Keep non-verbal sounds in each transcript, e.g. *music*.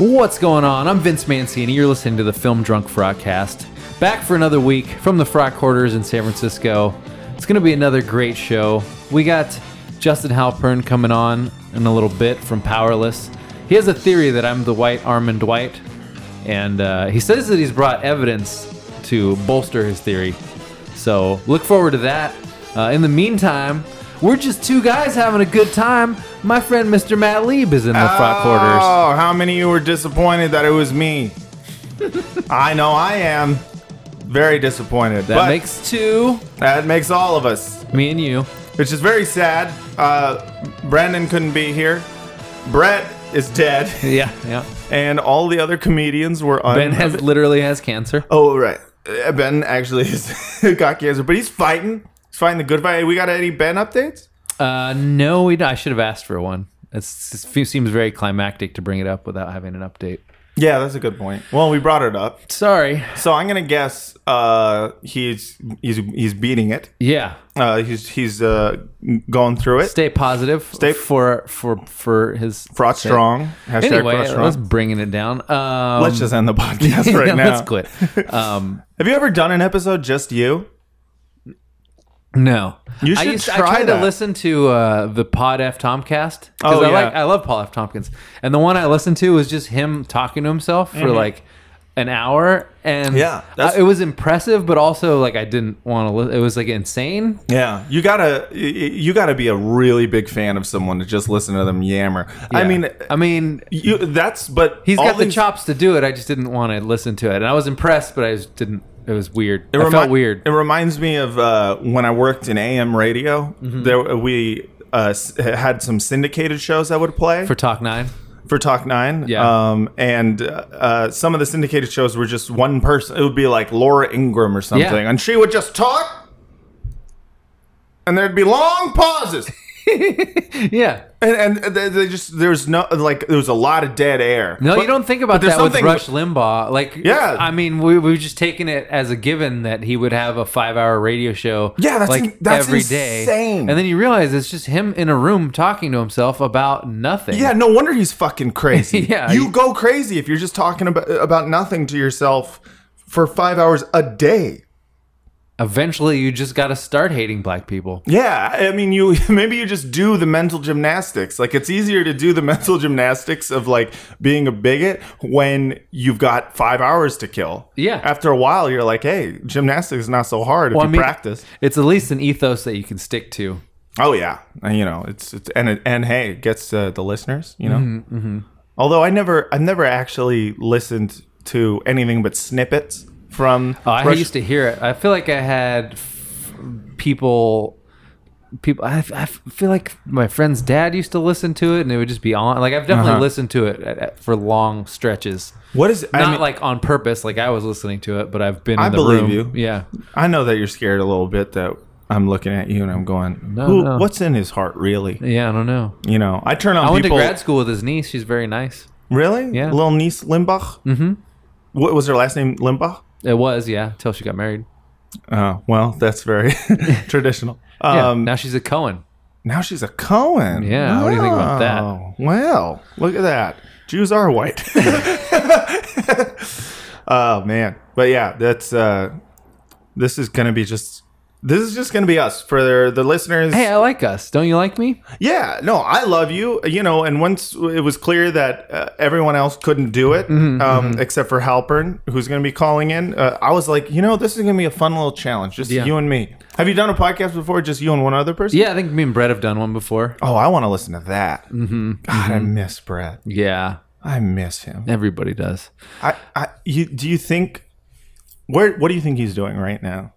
What's going on? I'm Vince Mancini. You're listening to the Film Drunk Frotcast. Back for another week from the Frog Quarters in San Francisco. It's going to be another great show. We got Justin Halpern coming on in a little bit from Powerless. He has a theory that I'm the white Armond White, and uh, he says that he's brought evidence to bolster his theory. So look forward to that. Uh, in the meantime, we're just two guys having a good time. My friend Mr. Matt Lieb is in the front Quarters. Oh, how many of you were disappointed that it was me? *laughs* I know I am. Very disappointed. That but makes two. that makes all of us, Me and you. which is very sad. Uh, Brandon couldn't be here. Brett is dead, *laughs* Yeah, yeah. and all the other comedians were un- Ben has literally has cancer. Oh right, Uh, Ben actually *laughs* has got cancer, but he's fighting. Fighting the good fight. We got any Ben updates? Uh, no, we, I should have asked for one. It's, it seems very climactic to bring it up without having an update. Yeah, that's a good point. Well, we brought it up, Sorry. so I'm gonna guess uh, he's he's he's beating it. Yeah. Uh, he's he's uh, going through it. Stay positive. Stay- for for for his Fraught strong. Hashtag Anyway, fraught strong. let's bringing it down. Um, Let's just end the podcast *laughs* right now. Let's quit. Um, *laughs* Have you ever done an episode just you? No, You I should used I try tried that. to listen to uh, the Pod F Tompkast. Oh, I yeah. like I love Paul F Tompkins, and the one I listened to was just him talking to himself for like an hour, and Mm-hmm. Yeah, that's- I- it was impressive, but also like I didn't want to. Li- it was like insane. Yeah, you gotta y- y- you gotta be a really big fan of someone to just listen to them yammer. I Yeah. mean, I mean, you that's but he's all got the these- chops to do it. I just didn't want to listen to it, and I was impressed, but I just didn't. It was weird. It, remi- felt weird. It reminds me of uh, when I worked in AM radio. Mm-hmm. There we uh, had some syndicated shows I would play for Talk Nine. for Talk Nine. Yeah. Um, and uh, some of the syndicated shows were just one person. It would be like Laura Ingraham or something, Yeah. and she would just talk, and there'd be long pauses. *laughs* Yeah. And, and they, just there's no like there was a lot of dead air. No, But- you don't think about that with Rush Limbaugh. Like, Yeah. I mean, we we've just taken it as a given that he would have a five-hour radio show. Yeah, that's like in- that's every day. insane. And then you realize it's just him in a room talking to himself about nothing. Yeah, no wonder he's fucking crazy. *laughs* Yeah, you he- go crazy if you're just talking about about nothing to yourself for five hours a day. Eventually, you just got to start hating black people. Yeah, I mean, you *laughs* maybe you just do the mental gymnastics. Like it's easier to do the *laughs* mental gymnastics of like being a bigot when you've got five hours to kill. Yeah. After a while, you're like, hey, gymnastics is not so hard if you I mean, practice. It's at least an ethos that you can stick to. Oh yeah, and you know it's, it's and it, and hey, it gets uh, the listeners. You know, Mm-hmm, although I never I've never actually listened to anything but snippets from. Oh, I Rush- used to hear it. I feel like I had f- people. People, I, I feel like my friend's dad used to listen to it, and it would just be on. Like I've definitely Uh-huh. listened to it at, at- for long stretches. What is? Not I mean, like on purpose, like I was listening to it, but I've been. In I the believe room. you. Yeah, I know that you're scared a little bit that I'm looking at you and I'm going, No, Who, no. what's in his heart really? yeah. I don't know. You know, I turn on I went to grad school with his niece. She's very nice. Really? Yeah. Little niece Limbaugh. Mm-hmm. What was her last name? Limbaugh. It was yeah, until she got married. Oh well, that's very *laughs* traditional. *laughs* Yeah, Um, now she's a Cohen. Now she's a Cohen. Yeah, what do you think about that? Oh, Well, look at that. Jews are white. *laughs* oh man, but yeah, that's uh, this is gonna be just this is just gonna be us for the listeners. Hey, I like us. Don't you like me? Yeah, no, I love you. You know, and once it was clear that uh, everyone else couldn't do it, Mm-hmm, um, except for Halpern, who's going to be calling in, uh, I was like, you know, this is going to be a fun little challenge, just Yeah. you and me. Have you done a podcast before, just you and one other person? Yeah, I think me and Brett have done one before. Oh, I want to listen to that. Mm-hmm. God, I miss Brett. Yeah, I miss him. everybody does. I, I, you, do you think? Where, what do you think he's doing right now?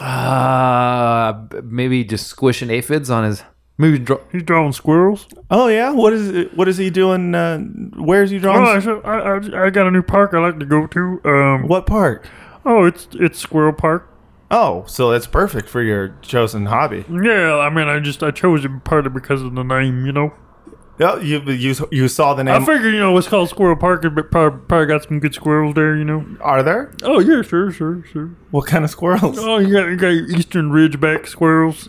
Uh, maybe just squishing aphids on his. Maybe draw, he's drawing squirrels. Oh yeah, what is it, what is he doing? Uh, where is he Oh, drawing? I, said- I, I, I got a new park I like to go to. Um, what park? Oh, it's it's Squirrel Park. Oh, so that's perfect for your chosen hobby. Yeah, I mean, I just I chose it partly because of the name, you know. Yeah, you you you saw the name. I name. figured, you know, it's called Squirrel Park, but probably, probably got some good squirrels there, you know. Are there? Oh yeah, sure, sure, sure. What kind of squirrels? Oh, you got you got your Eastern Ridgeback squirrels.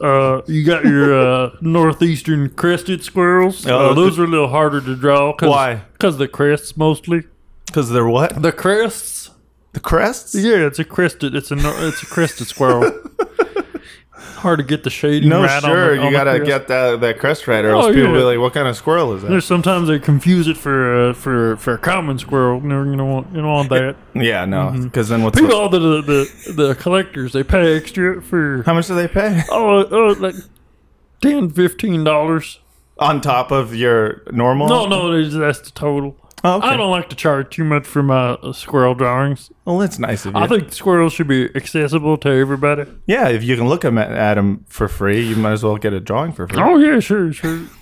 Uh, you got your uh, *laughs* northeastern crested squirrels. Oh, uh, those are a little harder to draw. Cause, Why? Because the crests mostly. Because they're what? The crests. The crests? Yeah, it's a crested. It's a it's a crested squirrel. *laughs* Hard to get the shading No, right. sure. on the, you on the gotta crest. get that that crest right, or else Oh, people yeah. be like, "What kind of squirrel is that?" There's sometimes they confuse it for uh, for for a common squirrel. You don't, you want you don't want that. *laughs* yeah, no, because then what's People, all the, the the the collectors, they pay extra for how much do they pay *laughs* oh oh like 10 15 dollars. on top of your normal? No, no, that's the total. Oh, okay. I don't like to charge too much for my uh, squirrel drawings. Well, that's nice of you. I think squirrels should be accessible to everybody. yeah, if you can look 'em at, at them for free, you might as well get a drawing for free. Oh yeah, sure, sure. *laughs*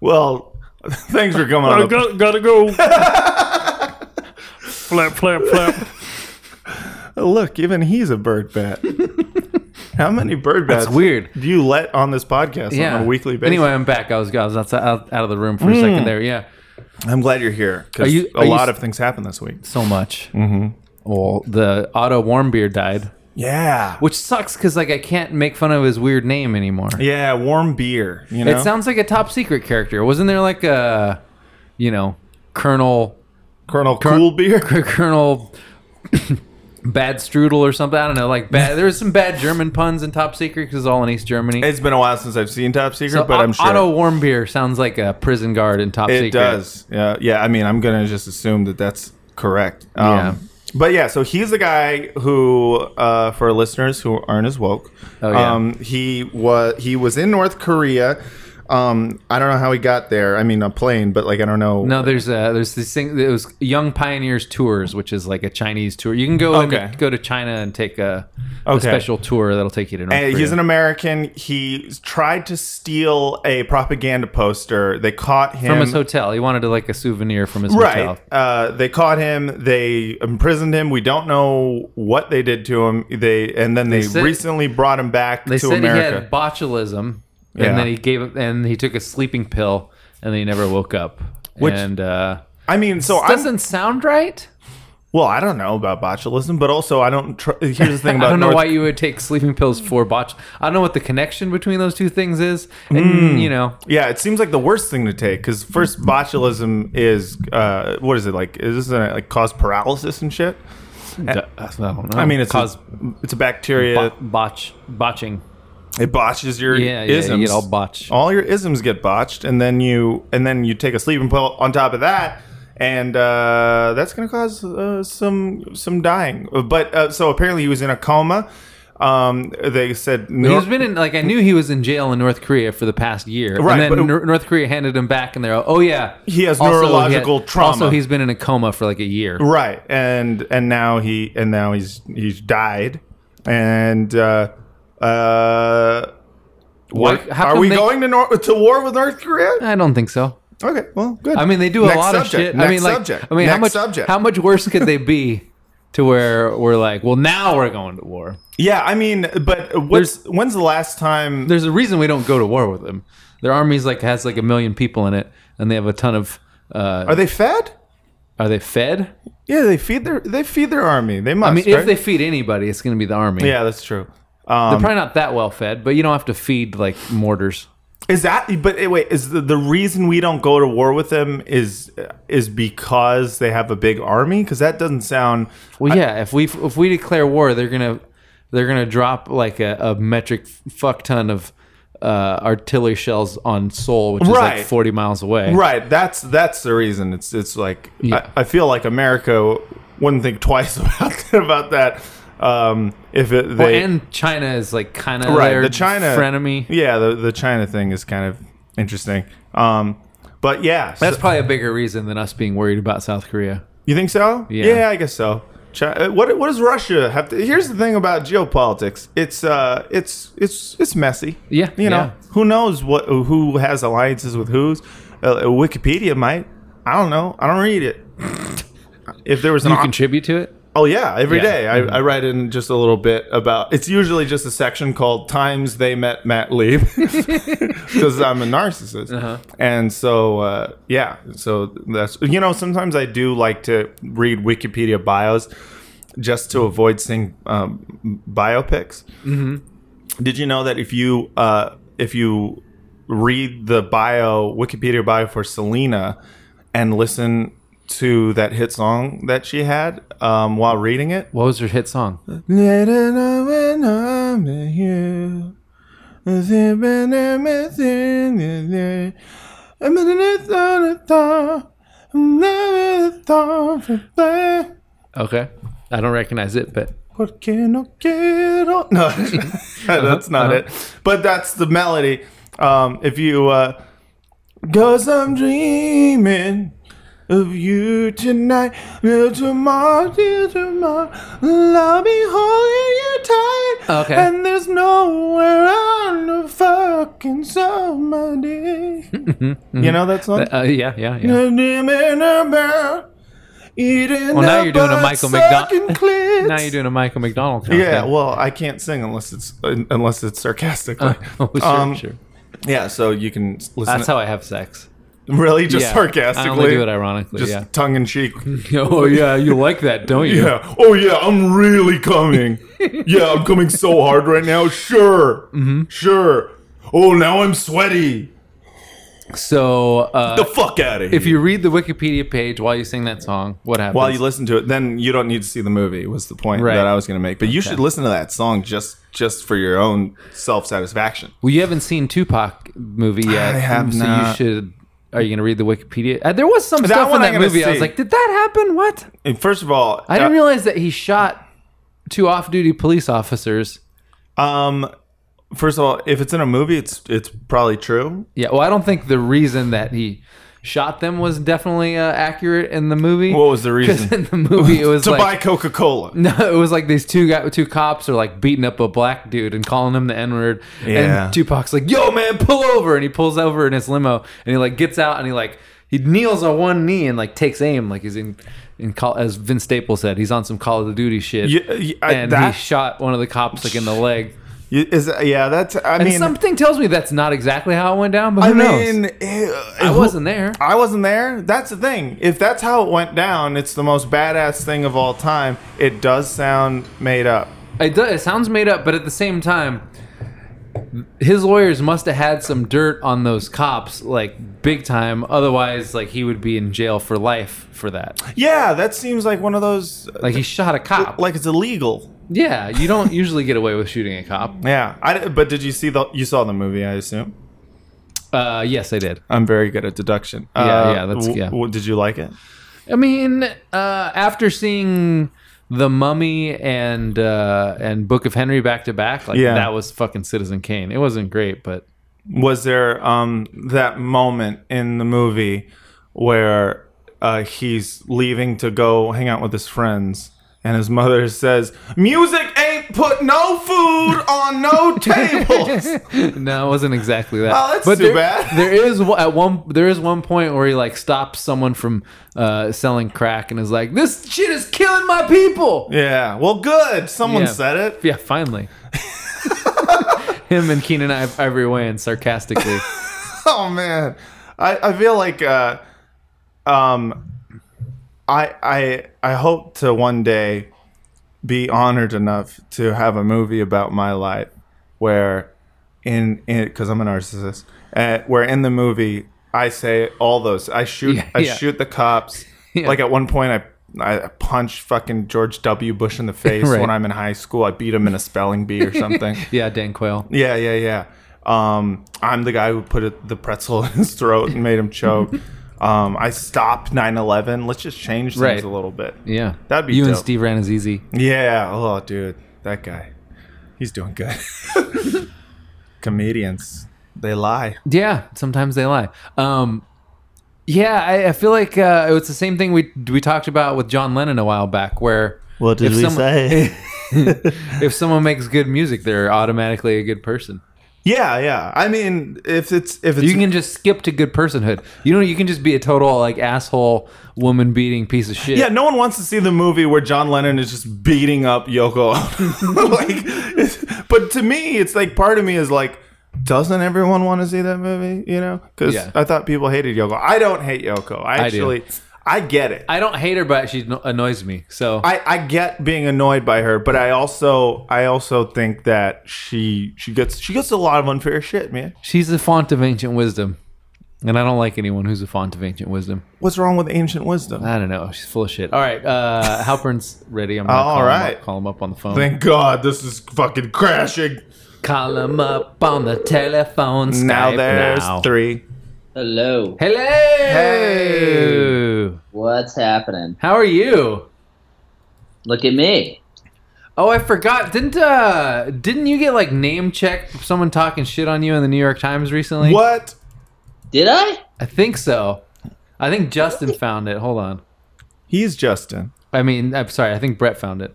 Well, *laughs* thanks for coming I on. Got, *laughs* gotta go. flap, flap, flap. look, even he's a bird bat. *laughs* How many bird bats That's weird. do you let on this podcast Yeah. on a weekly basis? Anyway, I'm back. I was I was outside, out, out of the room for a second there. Yeah. I'm glad you're here because a you lot of things happened this week. So much. Mm-hmm. Well, the Otto Warmbier died, Yeah, which sucks because like I can't make fun of his weird name anymore. yeah, warm beer. You know, It sounds like a top secret character. Wasn't there like a, you know, Colonel Colonel Cool Beer. *laughs* Colonel *laughs* Bad Strudel or something? I don't know. Like bad. There was some bad German puns in Top Secret because it's all in East Germany. It's been a while since I've seen Top Secret, so but I'm sure Otto Warmbier sounds like a prison guard in Top Secret. it does. Yeah, yeah. I mean, I'm gonna just assume that that's correct. Um, Yeah. But yeah, so he's the guy who, uh, for listeners who aren't as woke, Oh, yeah. um, he was he was in North Korea. Um, I don't know how he got there. I mean, a plane, but like I don't know. No, there's uh there's this thing. It was Young Pioneers Tours, which is like a Chinese tour. You can go Okay. and go to China and take a, a special tour that'll take you to North And Korea. he's an American. He tried to steal a propaganda poster. They caught him from his hotel. He wanted to like a souvenir from his hotel. Right. Uh, they caught him. They imprisoned him. We don't know what they did to him. They and then they, said- recently brought him back They to said he America. had botulism, Yeah. and then he gave and he took a sleeping pill, and then he never woke up. Which- and uh, I mean, so I'm doesn't sound right. well. I don't know about botulism, but also I don't. Tr- here's the thing *laughs* I don't know North- why you would take sleeping pills for botch. I don't know what the connection between those two things is, and Hmm. you know, Yeah, it seems like the worst thing to take because first botulism is uh, what is it like? Is this gonna like cause paralysis and shit? I don't know. I mean, it's cause a, it's a bacteria. bo- botch botching. It botches your Yeah, yeah, isms. you get all botched. all your isms get botched, and then you and then you take a sleeping pill on top of that, and uh, that's gonna cause uh, some some dying. But uh, so apparently he was in a coma. Um, they said He's been in like I knew he was in jail in North Korea for the past year, Right, and then but- North Korea handed him back, and they're like, oh yeah, He has Also, neurological trauma. Also, he's been in a coma for like a year. right, and and now he and now he's he's died, and uh, uh, what Why- how are come we they- going to nor- to war with North Korea? I don't think so. Okay, well, good. I mean, they do a Next lot of subject, shit. Next I mean, like, subject. I mean, how Next much subject. how much worse could they be to where we're like, well, now we're going to war. Yeah, I mean, but what's when's the last time? There's a reason we don't go to war with them. Their army's like has like a million people in it, and they have a ton of. Uh, Are they fed? are they fed? Yeah, they feed their they feed their army. They must. I mean, right? if they feed anybody, it's going to be the army. yeah, that's true. They're Um, probably not that well fed, but you don't have to feed like mortars. is that? But wait, is the, the reason we don't go to war with them is is because they have a big army? Because that doesn't sound. Well, yeah. If we if we declare war, they're gonna they're gonna drop like a, a metric fuck ton of uh, artillery shells on Seoul, which is Right. like forty miles away. Right. That's that's the reason. It's it's like Yeah. I, I feel like America wouldn't think twice *laughs* about about that. Um, if it Well, they and China is like kind of right the China frenemy. Yeah, the the China thing is kind of interesting. Um, but yeah, so- That's probably a bigger reason than us being worried about South Korea. You think so? Yeah. I guess so. Chi- uh, What what does Russia have to? Here's the thing about geopolitics. It's uh, it's it's it's messy. Yeah, You know, yeah. who knows what who has alliances with who's? Uh, Wikipedia might. I don't know. I don't read it. *laughs* If there was an You op- contribute to it. Oh yeah, every Yeah. day I, I write in just a little bit about. It's usually just a section called "Times They Met Matt Lieb" because *laughs* *laughs* I'm a narcissist, Uh-huh. and so uh, yeah. So that's you know sometimes I do like to read Wikipedia bios just to avoid seeing um, biopics. Mm-hmm. Did you know that if you uh, if you read the bio Wikipedia bio for Selena and listen to that hit song that she had um, while reading it? What was her hit song? Later on when I'm with you, zipping everything in there. I'm in it on the top. I'm never thought for that. Okay. I don't recognize it, but Porque no quiero. *laughs* No, that's not it. But that's the melody. Um, if you, uh, cause I'm dreaming of you tonight, till tomorrow, till tomorrow, I'll be holding you tight. Okay. And there's nowhere on the fucking somebody. you know that song? uh, yeah, yeah, yeah. About eating Well, *laughs* now you're doing a Michael McDonald. Now you're doing a Michael McDonald. Yeah, well, I can't sing unless it's unless it's sarcastically. *laughs* Oh, sure, Um, sure. Yeah, so you can listen. That's how I have sex. Really just Yeah. sarcastically. I only do it ironically. just yeah. tongue in cheek. *laughs* oh yeah, you like that, don't you? Yeah. Oh yeah, I'm really coming. *laughs* yeah, I'm coming so hard right now. Sure. Mm-hmm. Sure. Oh, now I'm sweaty. So uh, The fuck out of here. if you read the Wikipedia page while you sing that song, what happens? while you listen to it, then you don't need to see the movie. Was the point Right. that I was going to make? But you should listen to that song just just for your own self satisfaction. well, you haven't seen Tupac movie yet. I have so not. you should. Are you going to read the Wikipedia? Uh, there was some That stuff in one I'm that gonna movie. I was see. like, did that happen? What? And first of all, I didn't uh, realize that he shot two off-duty police officers. Um, first of all, if it's in a movie, it's it's probably true. Yeah, well, I don't think the reason that he shot them was definitely uh, accurate in the movie. What was the reason? in the movie it was *laughs* to like buy Coca Cola. *laughs* no, it was like these two guy, two cops are like beating up a black dude and calling him the N word. Yeah. And Tupac's like, "Yo, man, pull over!" And he pulls over in his limo and he like gets out and he like he kneels on one knee and like takes aim like he's in in call as Vince Staples said he's on some Call of Duty shit. Yeah, yeah, and that- he shot one of the cops like in the leg. Is yeah, that's. I And mean, something tells me that's not exactly how it went down, but who I knows? mean, eh, I wasn't there. I wasn't there. That's the thing. If that's how it went down, it's the most badass thing of all time. It does sound made up. It, does, it sounds made up, but at the same time, his lawyers must have had some dirt on those cops, like big time. Otherwise, like he would be in jail for life for that. Yeah, that seems like one of those. Like he shot a cop. Like it's illegal. Yeah, you don't usually get away with shooting a cop. *laughs* Yeah, I, but did you see the? You saw the movie, I assume. Uh, yes, I did. I'm very good at deduction. Yeah, Uh, yeah, that's- yeah. w- did you like it? I mean, uh, after seeing the Mummy and uh, and Book of Henry back to back, like Yeah. that was fucking Citizen Kane. It wasn't great, but was there um that moment in the movie where uh he's leaving to go hang out with his friends and his mother says music ain't put no food on no *laughs* tables no, it wasn't exactly that. Oh, that's but too there, bad. there is one- at one there is one point where he like stops someone from uh, selling crack and is like, "This shit is killing my people." yeah well good someone Yeah. said it Yeah, finally. *laughs* Him and Keenen Iv- Ivory Wayans sarcastically. *laughs* oh man i i feel like uh um i i i hope to one day be honored enough to have a movie about my life where in because i'm a narcissist uh, where in the movie i say all those i shoot Yeah, i yeah. shoot the cops *laughs* Yeah. like at one point i I punch fucking George W. Bush in the *laughs* face Right. when I'm in high school. I beat him in a spelling bee or something. *laughs* yeah, Dan Quayle. Yeah, yeah, yeah. Um, I'm the guy who put the pretzel in his throat and made him choke. Um, I stopped 9/11. Let's just change things Right. a little bit. Yeah, That'd be you and dope. Steve easy. Yeah. Oh, dude, that guy. He's doing good. *laughs* Comedians, they lie. Yeah, sometimes they lie. Um, yeah, I, I feel like uh, was the same thing we we talked about with John Lennon a while back, where What did we someone- say? *laughs* if someone makes good music, they're automatically a good person. Yeah, yeah. I mean, if it's if it's You can just skip to good personhood. You know, you can just be a total like asshole, woman beating piece of shit. Yeah, no one wants to see the movie where John Lennon is just beating up Yoko. *laughs* Like, but to me, it's like part of me is like, doesn't everyone want to see that movie? You know, because Yeah. I thought people hated Yoko. I don't hate Yoko. I I do. actually, I get it. I don't hate her, but she annoys me. So I, I get being annoyed by her, but I also I also think that she she gets she gets a lot of unfair shit, man. she's a font of ancient wisdom, and I don't like anyone who's a font of ancient wisdom. What's wrong with ancient wisdom? I don't know. She's full of shit. All right, uh, *laughs* Halpern's ready. I'm gonna All call him up, call him up on the phone. Thank God this is fucking crashing. call him up on the telephone. now there's now. three. Hello. Hello. Hey. What's happening? How are you? Look at me. Oh, I forgot. Didn't uh didn't you get like name checked for someone talking shit on you in the New York Times recently? What? Did I? I think so. I think Justin found it. Hold on. He's Justin. I mean, I'm sorry. I think Brett found it.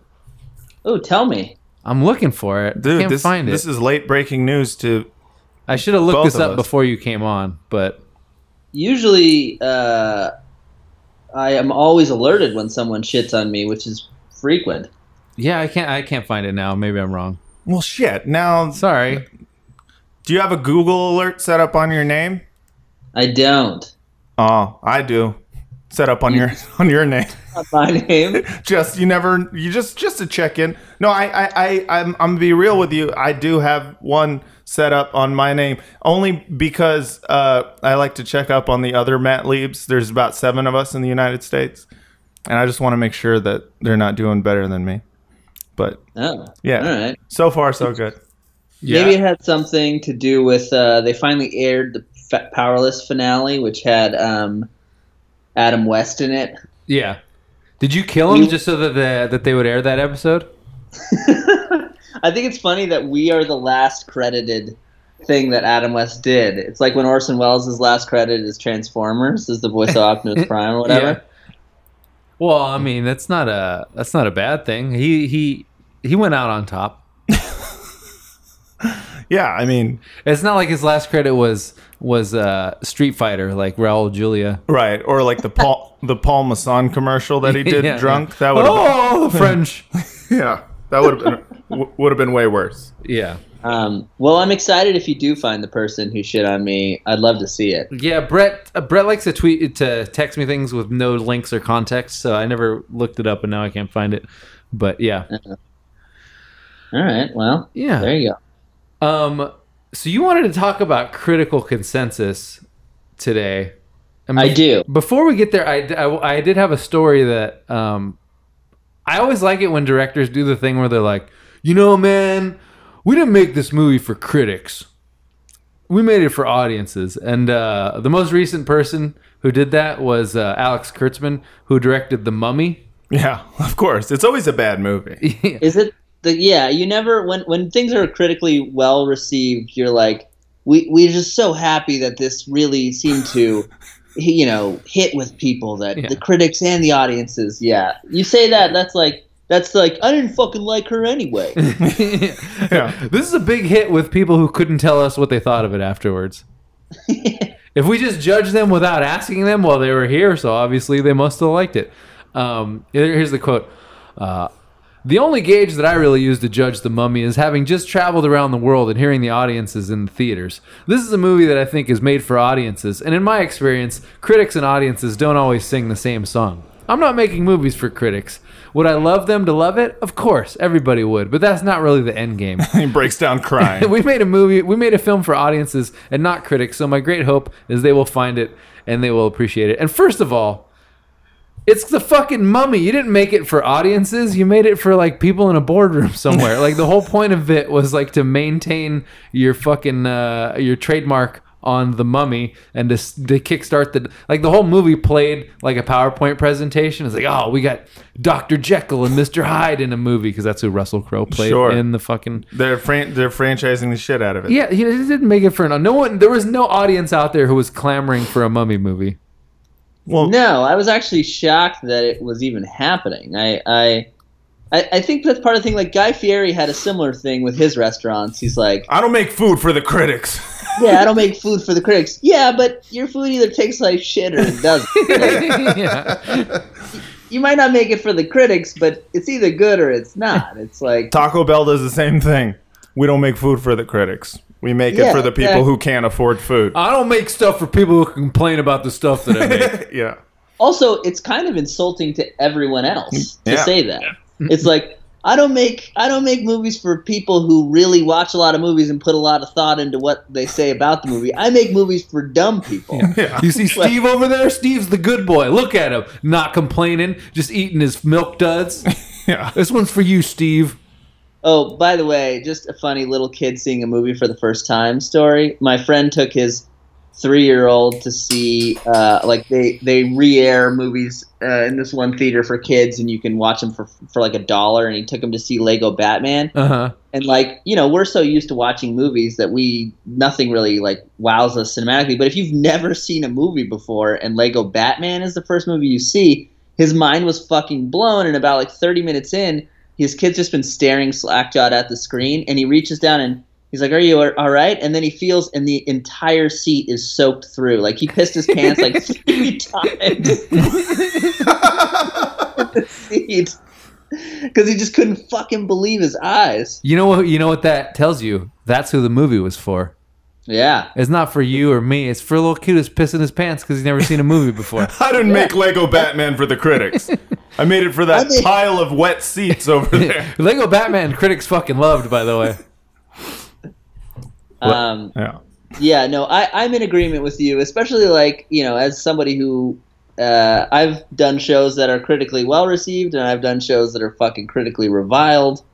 Oh, tell me. I'm looking for it. Dude, Can't this, find it. this is late breaking news to I should have looked both this up us. before you came on, but Usually, uh, I am always alerted when someone shits on me, which is frequent. yeah, I can't. I can't find it now. Maybe I'm wrong. Well shit. Now Sorry. do you have a Google alert set up on your name? I don't. Oh, I do. Set up on your *laughs* on your name. *laughs* Not my name. *laughs* just you never you just just to check in. No, I I, I I'm I'm gonna be real with you. I do have one set up on my name only because uh, I like to check up on the other Matt Liebs. There's about seven of us in the United States, and I just want to make sure that they're not doing better than me. But Oh, yeah, all right. so far so good. Yeah. Maybe it had something to do with uh, they finally aired the Fa- Powerless finale, which had um, Adam West in it. Yeah. Did you kill him You- just so that the, that they would air that episode? *laughs* I think it's funny that we are the last credited thing that Adam West did. It's like when Orson Welles' last credit is Transformers, as the voice of Optimus *laughs* Prime or whatever. Yeah. Well, I mean, that's not a that's not a bad thing. He he he went out on top. *laughs* Yeah, I mean, It's not like his last credit was was uh, Street Fighter, like Raul Julia. right, or like the Paul *laughs* the Paul Masson commercial that he did Yeah. drunk. That would Oh, the French. yeah, that would have been w- would have been way worse. yeah, Um, well, I'm excited if you do find the person who shit on me. I'd love to see it. yeah. Brett uh, Brett likes to tweet to text me things with no links or context, so I never looked it up, and now I can't find it. But yeah, All right. Well, yeah. there you go. Um, so you wanted to talk about critical consensus today. And I do. Before we get there, I, I, I did have a story that um, I always like it when directors do the thing where they're like, you know, man, we didn't make this movie for critics. We made it for audiences. And uh, the most recent person who did that was uh, Alex Kurtzman, who directed The Mummy. Yeah, *laughs* of course. It's always a bad movie. *laughs* Is it the yeah? You never when when things are critically well received, you're like, we we're just so happy that this really seemed to, you know, hit with people that Yeah. the critics and the audiences. Yeah, you say that. That's like that's like I didn't fucking like her anyway. *laughs* Yeah. This is a big hit with people who couldn't tell us what they thought of it afterwards. *laughs* if we just judged them without asking them while they were here, so obviously they must have liked it. Um, here's the quote. Uh, the only gauge that I really use to judge The Mummy is having just traveled around the world and hearing the audiences in the theaters. This is a movie that I think is made for audiences, and in my experience, critics and audiences don't always sing the same song. I'm not making movies for critics. Would I love them to love it? Of course, everybody would, but that's not really the end game. *laughs* he breaks down crying. *laughs* we made a movie, we made a film for audiences and not critics, so my great hope is they will find it and they will appreciate it. And first of all, it's the fucking mummy. You didn't make it for audiences. You made it for like people in a boardroom somewhere. *laughs* like the whole point of it was like to maintain your fucking uh, your trademark on the mummy and to, s- to kickstart the like the whole movie played like a PowerPoint presentation. It's like, oh, we got Doctor Jekyll and Mister Hyde in a movie because that's who Russell Crowe played Sure. in the fucking They're fran- they're franchising the shit out of it. yeah, he didn't make it for no one. There was no audience out there who was clamoring for a mummy movie. Well, No, I was actually shocked that it was even happening. I, I, I, I think that's part of the thing. Like Guy Fieri had a similar thing with his restaurants. He's like, I don't make food for the critics. "Yeah, I don't *laughs* make food for the critics." Yeah, but your food either tastes like shit or it doesn't. Like, *laughs* yeah. you might not make it for the critics, but it's either good or it's not. It's like, Taco Bell does the same thing. We don't make food for the critics. We make it for the people exactly. who can't afford food. I don't make stuff for people who complain about the stuff that I make. *laughs* yeah. also it's kind of insulting to everyone else to Yeah. say that. It's like I don't make I don't make movies for people who really watch a lot of movies and put a lot of thought into what they say about the movie. I make movies for dumb people. You see *laughs* Steve over there? Steve's the good boy. Look at him. Not complaining, just eating his milk duds. *laughs* Yeah. This one's for you, Steve. Oh, by the way, just a funny little kid seeing a movie for the first time story. My friend took his three-year-old to see, uh, like they they re-air movies uh, in this one theater for kids, and you can watch them for for like a dollar. And he took him to see Lego Batman, Uh huh. and like you know, we're so used to watching movies that we nothing really like wows us cinematically. But if you've never seen a movie before, and Lego Batman is the first movie you see, his mind was fucking blown. And about like thirty minutes in, his kid's just been staring slackjawed at the screen, and he reaches down and he's like, "Are you all- all right?" And then he feels, and the entire seat is soaked through. Like he pissed his pants like *laughs* three times. *laughs* the seat. Because he just couldn't fucking believe his eyes. You know what? You know what that tells you? That's who the movie was for. Yeah. It's not for you or me. It's for a little kid who's pissing his pants because he's never seen a movie before. *laughs* I didn't make Lego Batman for the critics. I made it for that I made- pile of wet seats over there. Lego Batman critics fucking loved, by the way. Um, Yeah. yeah, no, I, I'm in agreement with you, especially like, you know, as somebody who uh, I've done shows that are critically well received and I've done shows that are fucking critically reviled.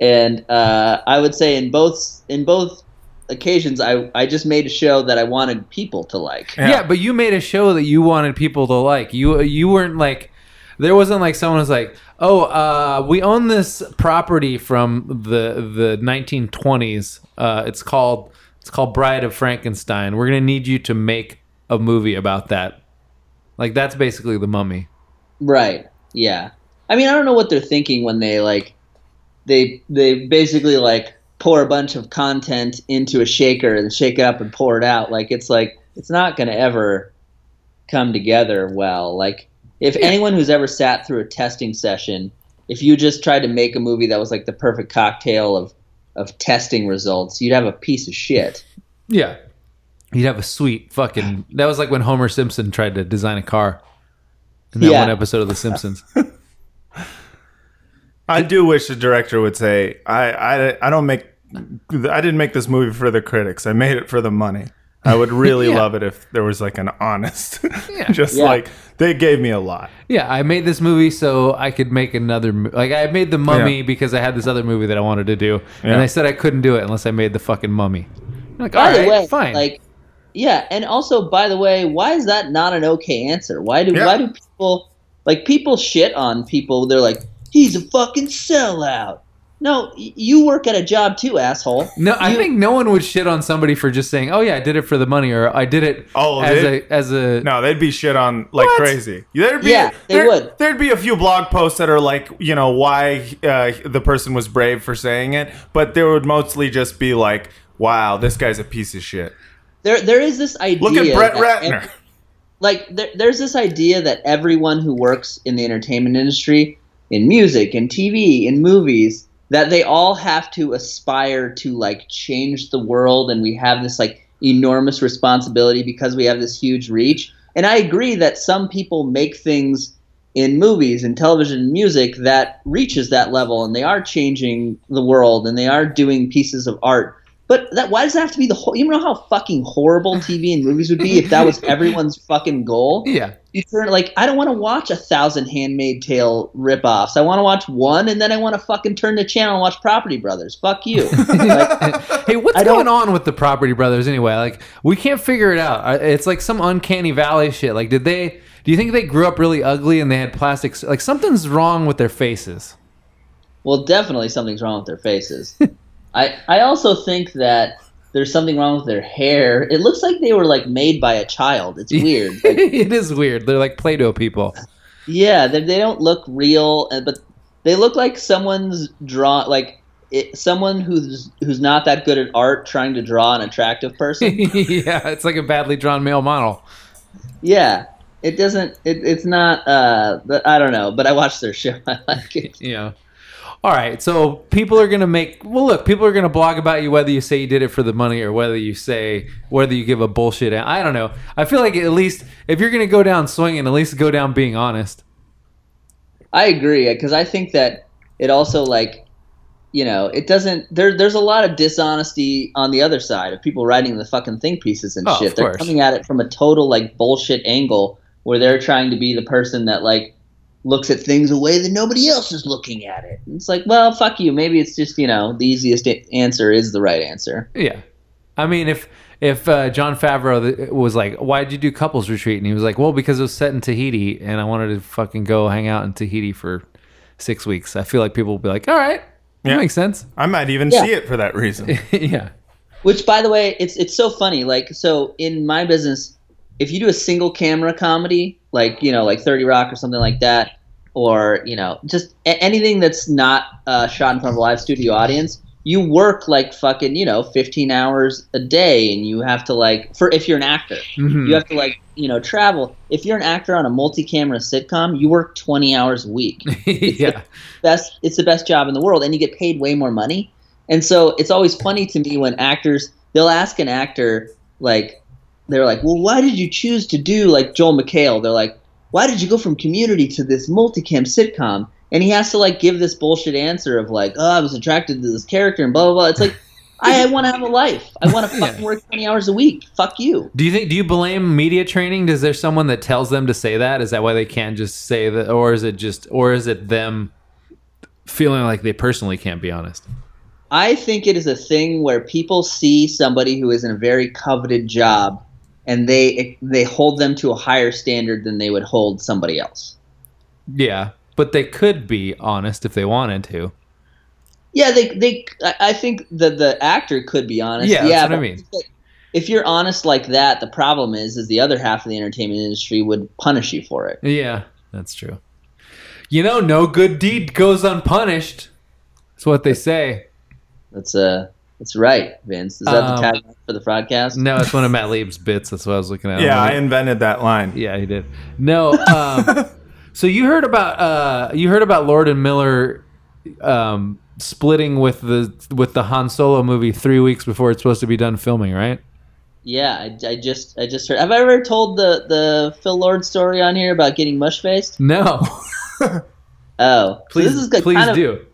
And uh, I would say in both in both occasions I, I just made a show that I wanted people to like. Yeah. Yeah. but you made a show that you wanted people to like. You you weren't like there wasn't like someone was like, "Oh, uh, we own this property from the the 1920s. Uh, it's called it's called Bride of Frankenstein. We're gonna need you to make a movie about that." Like that's basically the Mummy. Right. Yeah. I mean, I don't know what they're thinking when they like they they basically like pour a bunch of content into a shaker and shake it up and pour it out. Like it's like it's not going to ever come together well. Like if anyone who's ever sat through a testing session, if you just tried to make a movie that was like the perfect cocktail of of testing results, you'd have a piece of shit. Yeah. You'd have a sweet fucking. That was like when Homer Simpson tried to design a car in that Yeah. one episode of The Simpsons. *laughs* I do wish the director would say, I, I, I don't make, I didn't make this movie for the critics. I made it for the money. I would really *laughs* Yeah. love it if there was like an honest, *laughs* Yeah. just Yeah. like they gave me a lot. yeah, I made this movie so I could make another. mo- Like I made the Mummy Yeah. because I had this other movie that I wanted to do, Yeah. and I said I couldn't do it unless I made the fucking Mummy. I'm like, all By the right, way, fine. like yeah, and also by the way, why is that not an okay answer? Why do Yeah. why do people like people shit on people? They're like, he's a fucking sellout. No, you work at a job too, asshole. no, I you- think no one would shit on somebody for just saying, "Oh yeah, I did it for the money," or "I did it Oh, as they- a as a." No, they'd be shit on like What? crazy. There'd be, Yeah, they there- would. There'd be a few blog posts that are like, you know, why uh, the person was brave for saying it, but there would mostly just be like, wow, this guy's a piece of shit. There there is this idea. Look at Brett Ratner. ev- like there, there's this idea that everyone who works in the entertainment industry, in music, in TV, in movies, that they all have to aspire to like change the world, and we have this like enormous responsibility because we have this huge reach. And I agree that some people make things in movies and television and music that reaches that level, and they are changing the world, and they are doing pieces of art. But that why does that have to be the whole? You know how fucking horrible TV and movies would be if that was *laughs* everyone's fucking goal. yeah, You turn like I don't want to watch a thousand Handmaid Tale ripoffs. I want to watch one, and then I want to fucking turn the channel and watch Property Brothers. Fuck you. *laughs* Like, hey, what's going on with the Property Brothers anyway? Like, we can't figure it out. It's like some uncanny valley shit. Like, did they? Do you think they grew up really ugly and they had plastic? s- Like, something's wrong with their faces. well, definitely something's wrong with their faces. *laughs* I I also think that there's something wrong with their hair. It looks like they were like made by a child. It's *laughs* weird. Like, it is weird. They're like Play-Doh people. Yeah, they, they don't look real, but they look like someone's draw like it, someone who's who's not that good at art trying to draw an attractive person. *laughs* yeah, it's like a badly drawn male model. yeah, it doesn't. It, it's not. Uh, I don't know. But I watched their show. *laughs* I like it. Yeah. All right, so people are gonna make well. Look, people are gonna blog about you whether you say you did it for the money or whether you say whether you give a bullshit. I don't know. I feel like at least if you're gonna go down swinging, at least go down being honest. I agree because I think that it also like you know it doesn't there there's a lot of dishonesty on the other side of people writing the fucking think pieces and Oh, shit. They're coming at it from a total like bullshit angle where they're trying to be the person that like looks at things a way that nobody else is looking at it. And it's like, well, fuck you. Maybe it's just you know the easiest answer is the right answer. Yeah, I mean if if uh, Jon Favreau was like, "Why did you do couples retreat?" and he was like, "Well, because it was set in Tahiti, and I wanted to fucking go hang out in Tahiti for six weeks." I feel like people will be like, "All right, that Yeah. makes sense." I might even Yeah. see it for that reason. *laughs* yeah, Which, by the way, it's it's so funny. Like, so in my business, if you do a single camera comedy, like you know, like Thirty Rock or something like that, or you know, just a- anything that's not uh, shot in front of a live studio audience, you work like fucking you know, fifteen hours a day, and you have to like for if you're an actor, Mhm. you have to like you know travel. If you're an actor on a multi-camera sitcom, you work twenty hours a week *laughs* yeah, best it's the best job in the world and you get paid way more money and so it's always funny to me when actors they'll ask an actor like they're like well why did you choose to do like joel mchale they're like why did you go from community to this multicam sitcom and he has to like give this bullshit answer of like oh i was attracted to this character and blah blah blah it's like *laughs* i, I want to have a life i want to *laughs* fucking work 20 hours a week fuck you Do you think? Do you blame media training? Does there someone that tells them to say that? Is that why they can't just say that, or is it just, or is it them feeling like they personally can't be honest? I think it is a thing where people see somebody who is in a very coveted job and they they hold them to a higher standard than they would hold somebody else. Yeah, but they could be honest if they wanted to. Yeah, they they I- think that the actor could be honest. Yeah, that's what I mean. If you're honest like that, the problem is is the other half of the entertainment industry would punish you for it. Yeah, that's true. You know, no good deed goes unpunished. That's what they say. That's uh that's right, Vince. Is that Um, the tagline for the broadcast? No, it's one of Matt Lieb's bits. That's what I was looking at. yeah, I I'm invented that line. yeah, he did. No. Um, *laughs* so you heard about uh, you heard about Lord and Miller um, splitting with the with the Han Solo movie three weeks before it's supposed to be done filming, right? Yeah, I, I just I just heard. Have I ever told the the Phil Lord story on here about getting mush faced? No. Oh, so please, this is please kind of, do.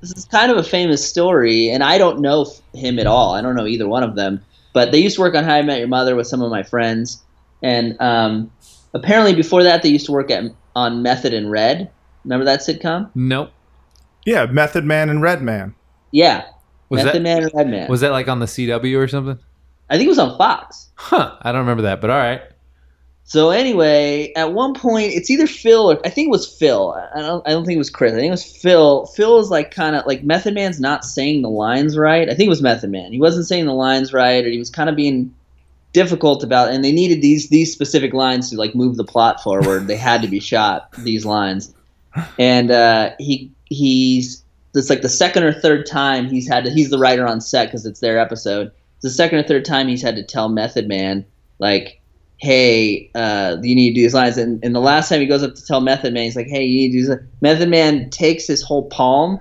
This is kind of a famous story, and I don't know him at all. I don't know either one of them. But they used to work on How I Met Your Mother with some of my friends, and um, apparently before that they used to work at on Method and Red. Remember that sitcom? Nope. Yeah, Method Man and Red Man. Yeah, Was Method that Man and Red Man. was that like on the CW or something? I think it was on Fox. Huh. I don't remember that, but all right. So anyway, at one point, it's either Phil or I think it was Phil. I don't. I don't think it was Chris. I think it was Phil. Phil is like kind of like Method Man's not saying the lines right. I think it was Method Man. He wasn't saying the lines right, or he was kind of being difficult about. And they needed these these specific lines to like move the plot forward. they had to be shot these lines, and uh, he he's it's like the second or third time he's had to. He's the writer on set because it's their episode. It's the second or third time he's had to tell Method Man like hey, uh, you need to do these lines. And, and the last time he goes up to tell Method Man, he's like, hey, you need to do this. Method Man takes his whole palm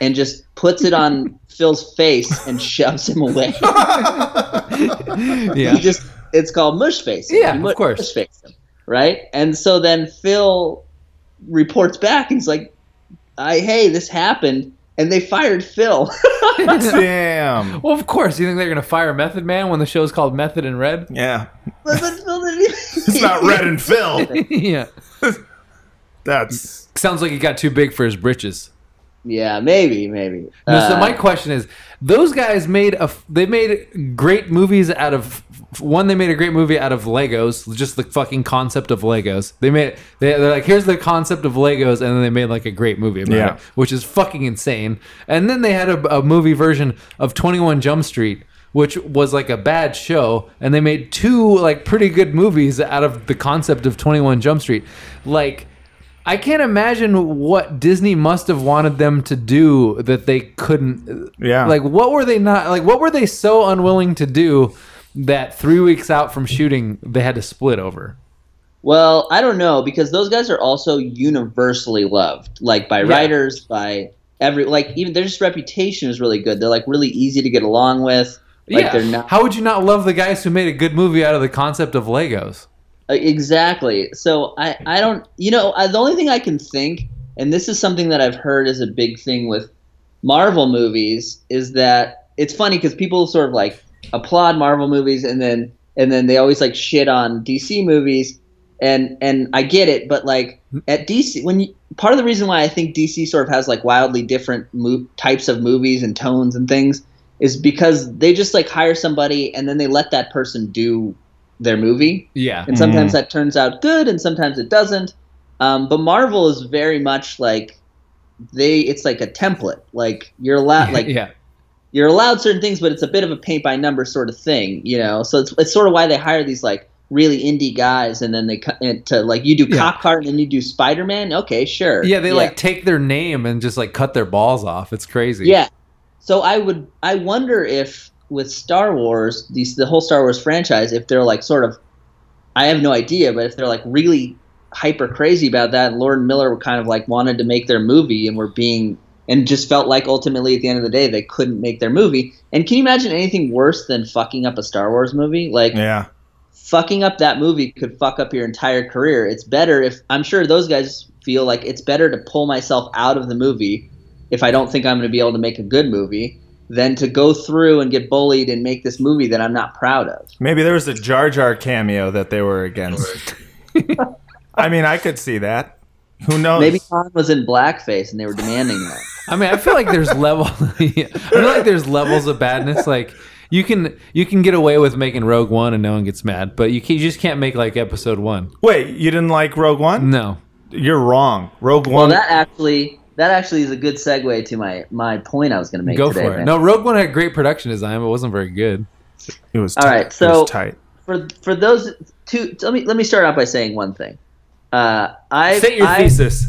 and just puts it on *laughs* Phil's face and shoves him away. *laughs* Yeah. He just, it's called mush face. Yeah, mush, of course. Mush face him, right? And so then Phil reports back and he's like, I, hey, this happened. And they fired Phil. *laughs* Damn. Well, of course. You think they're gonna fire Method Man when the show's called Method and Red? Yeah. but, but Phil didn't even- It's *laughs* not Red and Phil. yeah. *laughs* That's Sounds like he got too big for his britches. Yeah, maybe, maybe. No, so Uh, my question is, those guys made a they made great movies out of one. They made a great movie out of Legos, just the fucking concept of Legos. They made they, they're like, here's the concept of Legos, and then they made like a great movie about Yeah. it, which is fucking insane. And then they had a, a movie version of Twenty One Jump Street. Which was like a bad show, and they made two like pretty good movies out of the concept of Twenty One Jump Street. Like, I can't imagine what Disney must have wanted them to do that they couldn't. Yeah. Like, what were they not like? What were they so unwilling to do that three weeks out from shooting they had to split over? Well, I don't know because those guys are also universally loved, like by Yeah. writers, by every like even their just reputation is really good. They're like really easy to get along with. Like yeah. they're not How would you not love the guys who made a good movie out of the concept of Legos? Uh, Exactly. So I, I don't, you know, I, the only thing I can think, and this is something that I've heard is a big thing with Marvel movies, is that it's funny because people sort of like applaud Marvel movies and then and then they always like shit on DC movies, and and I get it, but like at DC, when you, part of the reason why I think DC sort of has like wildly different mo- types of movies and tones and things is because they just like hire somebody and then they let that person do their movie Yeah. and sometimes that turns out good and sometimes it doesn't um, but marvel is very much like they it's like a template like you're allowed *laughs* like yeah. you're allowed certain things but it's a bit of a paint by number sort of thing you know so it's, it's sort of why they hire these like really indie guys and then they cut to like you do Yeah. cop car and then you do spider-man okay sure Yeah, they like take their name and just like cut their balls off. It's crazy. Yeah. So I would I wonder if with Star Wars, these the whole Star Wars franchise, if they're like sort of I have no idea, but if they're like really hyper crazy about that, Lord Miller kind of like wanted to make their movie and were being and just felt like ultimately at the end of the day they couldn't make their movie. And can you imagine anything worse than fucking up a Star Wars movie? Like Yeah. fucking up that movie could fuck up your entire career. It's better if I'm sure those guys feel like it's better to pull myself out of the movie if I don't think I'm going to be able to make a good movie than to go through and get bullied and make this movie that I'm not proud of. Maybe there was a Jar Jar cameo that they were against. *laughs* I mean, I could see that. Who knows? Maybe Han was in blackface and they were demanding that. *laughs* I mean, I feel like there's level. *laughs* I feel like there's levels of badness. Like you can you can get away with making Rogue One and no one gets mad, but you, can, you just can't make like Episode One. Wait, you didn't like Rogue One? No. You're wrong. Rogue One. Well, One. that actually that actually is a good segue to my my point I was going to make Go today. for it. man. No, Rogue One had great production design, but it wasn't very good. it was All tight. right, it so- was tight. For for those two, let me let me start out by saying one thing. Uh, I State your I, thesis.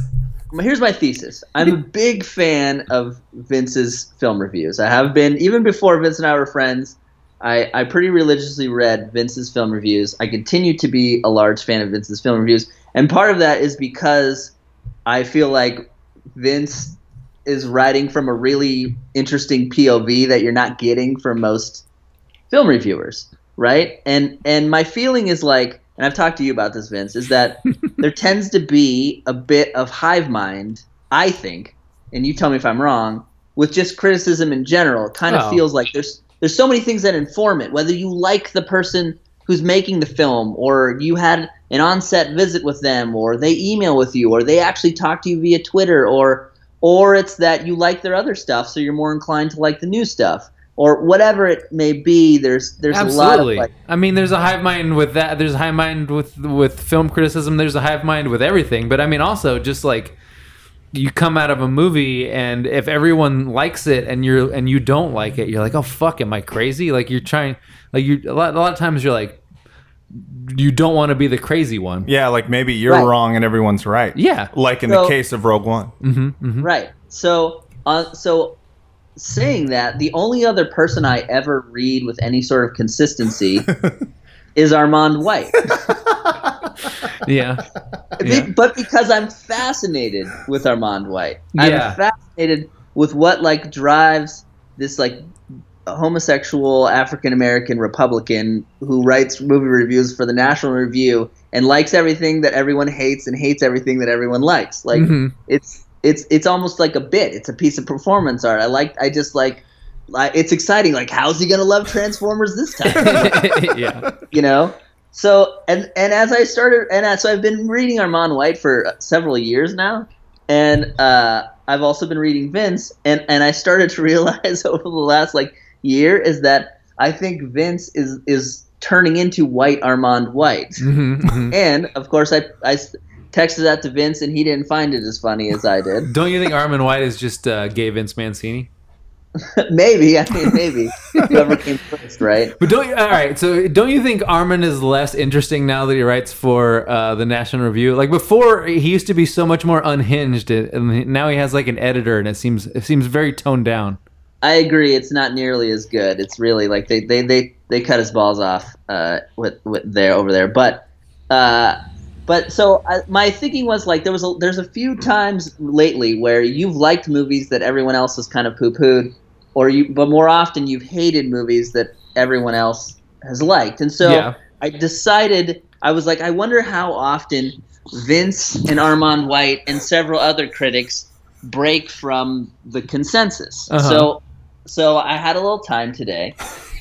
here's my thesis. I'm a big fan of Vince's film reviews. I have been even before Vince and I were friends. I, I pretty religiously read Vince's film reviews. I continue to be a large fan of Vince's film reviews, and part of that is because I feel like Vince is writing from a really interesting POV that you're not getting from most film reviewers, right? And and my feeling is like, and I've talked to you about this, Vince, is that *laughs* there tends to be a bit of hive mind, I think, and you tell me if I'm wrong, with just criticism in general. It kind of Oh. feels like there's there's so many things that inform it, whether you like the person who's making the film or you had an on-set visit with them or they email with you or they actually talk to you via Twitter or or it's that you like their other stuff so you're more inclined to like the new stuff or whatever it may be there's there's a lot of Absolutely. like I mean, there's a hive mind with that. There's a hive mind with with film criticism. There's a hive mind with everything. But I mean, also just like you come out of a movie and if everyone likes it and you're and you don't like it, you're like, oh fuck, am I crazy? Like you're trying, like you a lot, a lot of times you're like, you don't want to be the crazy one. Yeah, like maybe you're Right. wrong and everyone's right. Yeah. Like in So- the case of Rogue One. Mm-hmm, mm-hmm. Right. So, uh, so saying that, the only other person I ever read with any sort of consistency *laughs* is Armond White. *laughs* Yeah. Be- Yeah. But because I'm fascinated with Armond White, I'm fascinated with what like drives this like homosexual African American Republican who writes movie reviews for the National Review and likes everything that everyone hates and hates everything that everyone likes. Like Mhm. it's it's it's almost like a bit. It's a piece of performance art. I like. I just like. like it's exciting. Like, how's he gonna love Transformers this time? *laughs* yeah. you know. So and and as I started and as, so I've been reading Armond White for several years now, and uh, I've also been reading Vince, and and I started to *laughs* realize over the last like year is that I think Vince is is turning into White Armond White, Mhm, mhm. and of course I, I texted that to Vince, and he didn't find it as funny as I did. *laughs* Don't you think Armond White is just uh, gay Vince Mancini? *laughs* maybe I mean maybe whoever came first, right? But don't you, all right. So don't you think Armond is less interesting now that he writes for uh, the National Review? Like before, he used to be so much more unhinged, and now he has like an editor, and it seems it seems very toned down. I agree. It's not nearly as good. It's really like they they they, they cut his balls off uh, with with there over there. But uh, but so uh, my thinking was like there was a, there's a few times lately where you've liked movies that everyone else has kind of poo pooed, or you but more often you've hated movies that everyone else has liked, and so Yeah. I decided I was like I wonder how often Vince and Armond White and several other critics break from the consensus. Uh-huh. So so I had a little time today,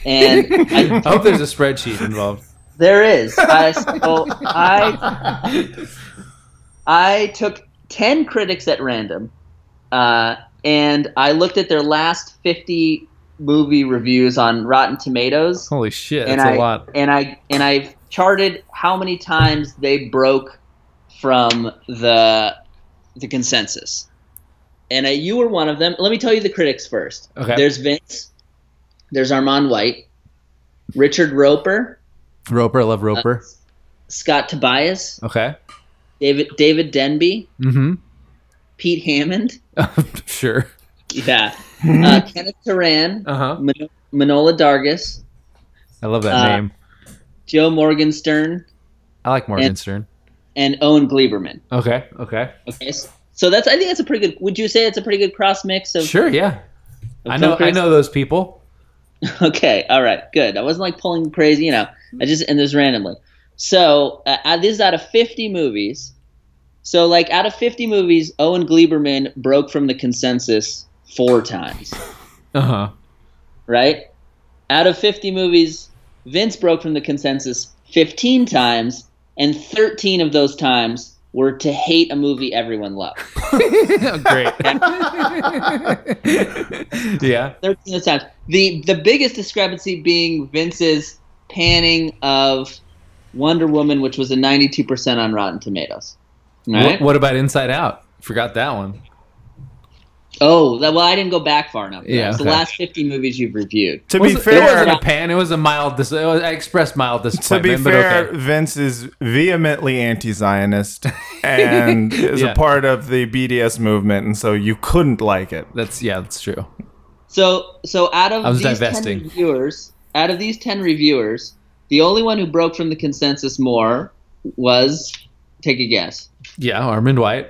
and I, *laughs* I hope there's a spreadsheet involved. there is. I, so I *laughs* I took ten critics at random, uh, and I looked at their last fifty movie reviews on Rotten Tomatoes, Holy shit, that's I a lot. and I and I charted how many times they broke from the the consensus. And uh, you were one of them. Let me tell you the critics first. Okay. There's Vince. There's Armond White, Richard Roeper, Roeper, I love Roeper. Scott Tobias, okay. David David Denby, Mm-hmm. Pete Hammond, *laughs* sure. yeah, *laughs* uh, Kenneth Turan, Uh huh. Man- Manohla Dargis, I love that Uh, name. Joe Morgenstern, I like and- Morgenstern. and Owen Gleiberman. Okay. Okay. Okay, s- so that's I think that's a pretty good. Would you say it's a pretty good cross mix of? Sure. Yeah. of I know. I know those people. *laughs* Okay, all right, good. I wasn't like pulling crazy, you know. I just and this randomly. So uh, uh, this is out of fifty movies. So like out of fifty movies, Owen Gleiberman broke from the consensus four times. Uh huh. right? Out of 50 movies, Vince broke from the consensus 15 times, and 13 of those times were to hate a movie everyone loved. *laughs* Great. yeah. 13 of times. The the biggest discrepancy being Vince's panning of Wonder Woman, which was a 92% on Rotten Tomatoes. All What, right? what about Inside Out? Forgot that one. Oh, that, well, I didn't go back far enough. Yeah, It's the last 50 movies you've reviewed. To Was be it, it wasn't a pan. It was a mild. Dis- it was, I expressed mild disappointment. to be but fair, okay. Vince is vehemently anti-Zionist *laughs* and is Yeah. a part of the BDS movement, and so you couldn't like it. that's yeah, that's true. So so out of I was these divesting. ten reviewers, out of these ten reviewers, the only one who broke from the consensus more was take a guess. Yeah, Armond White.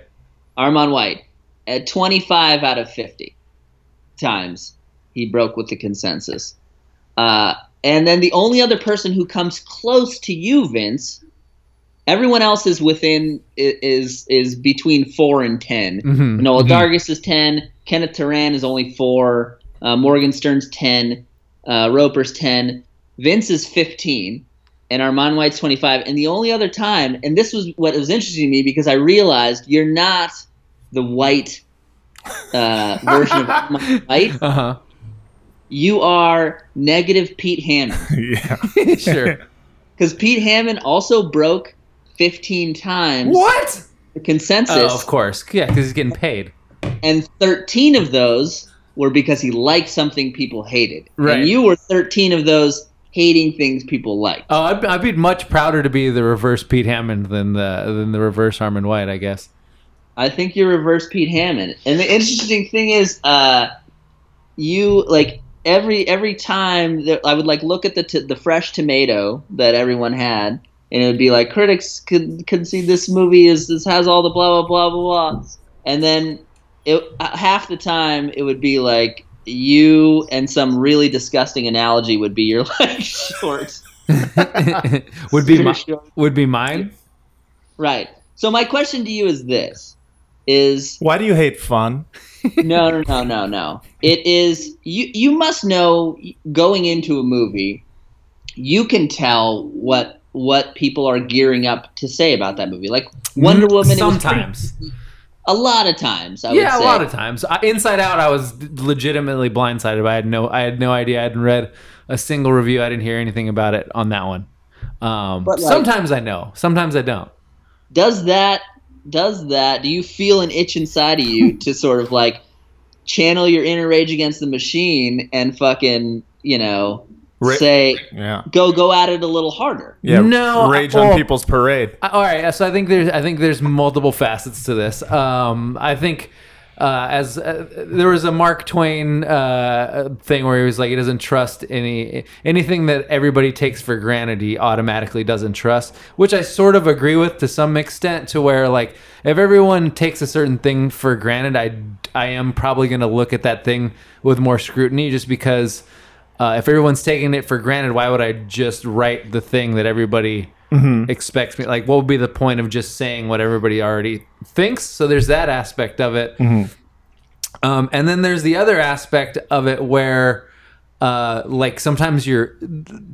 Armond White. At twenty five out of fifty times he broke with the consensus. Uh, and then the only other person who comes close to you, Vince, everyone else is within is is between four and 10 Mhm, Noah mhm. Dargis is 10. Kenneth Turan is only 4. Uh, Morgenstern's 10. Uh, Roeper's 10. Vince is 15. And Armond White's 25. And the only other time, and this was what was interesting to me because I realized you're not the white uh, *laughs* version of Armond White. Uh huh. You are negative Pete Hammond. *laughs* yeah. *laughs* sure. Because Pete Hammond also broke 15 times What? the consensus. Oh, of course. Yeah, because he's getting paid. and 13 of those were because he liked something people hated. Right. And you were 13 of those hating things people liked. Oh, I'd, I'd be much prouder to be the reverse Pete Hammond than the than the reverse Armond White, I guess. I think you're reverse Pete Hammond. And the interesting thing is, uh, you like every every time that I would like look at the t- the fresh tomato that everyone had, and it would be like critics could could see this movie is this has all the blah blah blah blah blah, and then it uh, half the time it would be like you and some really disgusting analogy would be your *laughs* like shorts. *laughs* would be *laughs* my, Short. would be mine. Right. So my question to you is this: Is Why do you hate fun? no, no, no, no, no. It is you. You must know going into a movie, you can tell what what people are gearing up to say about that movie. Like Wonder Woman, it pretty- Sometimes. a lot of times. I yeah, a lot of times. Inside Out, I was legitimately blindsided. I had no, I had no idea. I hadn't read a single review. I didn't hear anything about it on that one. Um, But, like- sometimes I know. Sometimes I don't. Does that? Does that? Do you feel an itch inside of you to sort of like channel your inner rage against the machine and fucking you know Ra- say Yeah. go go at it a little harder? Yeah. No, Rage well- on people's parade. I- All right, so I think there's I think there's multiple facets to this. Um, I think uh, as uh, there was a Mark Twain uh, thing where he was like he doesn't trust any anything that everybody takes for granted. He automatically doesn't trust, which I sort of agree with to some extent. To where like if everyone takes a certain thing for granted, I I am probably going to look at that thing with more scrutiny, just because uh, if everyone's taking it for granted, why would I just write the thing that everybody expects me? Like, what would be the point of just saying what everybody already thinks? So there's that aspect of it. Um, and then there's the other aspect of it where, uh, like sometimes you're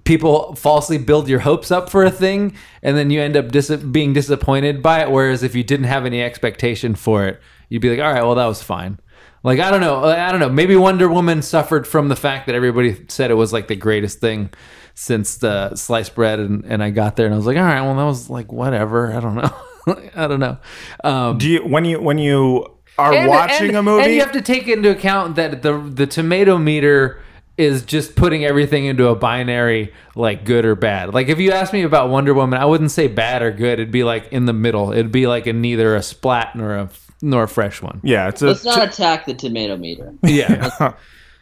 people falsely build your hopes up for a thing, and then you end up dis- being disappointed by it. Whereas if you didn't have any expectation for it, you'd be like, all right, well that was fine. Like I don't know, I don't know. Maybe Wonder Woman suffered from the fact that everybody said it was like the greatest thing since the sliced bread, and, and I got there and I was like, all right, well that was like whatever. I don't know. *laughs* I don't know. Um, Do you when you when you are and- watching and- a movie? and you have to take into account that the the tomato meter is just putting everything into a binary like good or bad. Like if you ask me about Wonder Woman, I wouldn't say bad or good. It'd be like in the middle. It'd be like a neither a splat nor a nor a fresh one. yeah, it's a Let's not attack the tomato meter. *laughs* Yeah.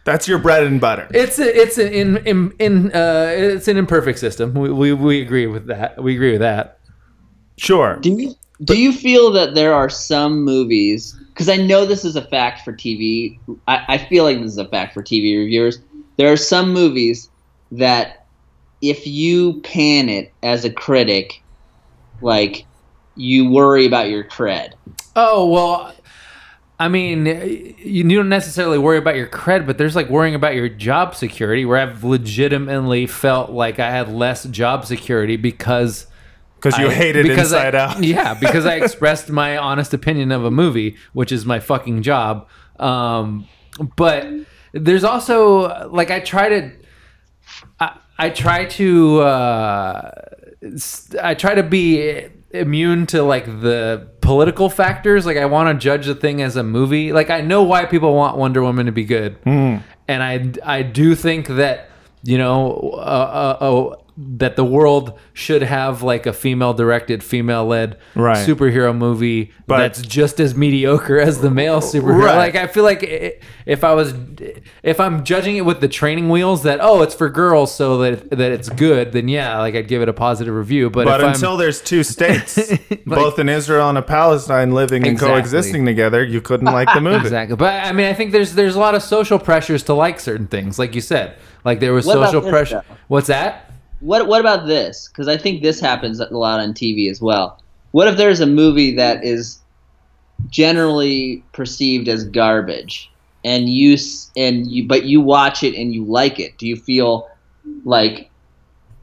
That's your bread and butter. It's a, it's an in in, in uh, it's an imperfect system. We, we we agree with that. We agree with that. Sure. Do you do you feel that there are some movies? Because I know this is a fact for TV. I, I feel like this is a fact for TV reviewers. There are some movies that, if you pan it as a critic, like you worry about your cred. Oh well, I mean, you don't necessarily worry about your cred, but there's like worrying about your job security. Where I've legitimately felt like I had less job security because Because you I- hate it because inside I, out. *laughs* Yeah, because I *laughs* expressed my honest opinion of a movie, which is my fucking job. Um, but there's also like I try to, I, I try to, uh, I try to be immune to like the political factors. Like I want to judge the thing as a movie. Like I know why people want Wonder Woman to be good, and I I do think that you know uh, uh, uh, that the world should have like a female directed, female led Right. superhero movie But- that's just as mediocre as the male superhero. Right. Like I feel like i- if I was if I'm judging it with the training wheels that oh it's for girls so that that it's good then yeah like I'd give it a positive review. But, But if until I'm, there's two states, *laughs* both in Israel and a Palestine, living and Exactly. coexisting together, you couldn't like the movie. Exactly, but I mean, I think there's there's a lot of social pressures to like certain things, like you said. Like there was What social pressure. What's that? What what about this? Because I think this happens a lot on TV as well. What if there's a movie that is generally perceived as garbage, and you and you but you watch it and you like it? Do you feel like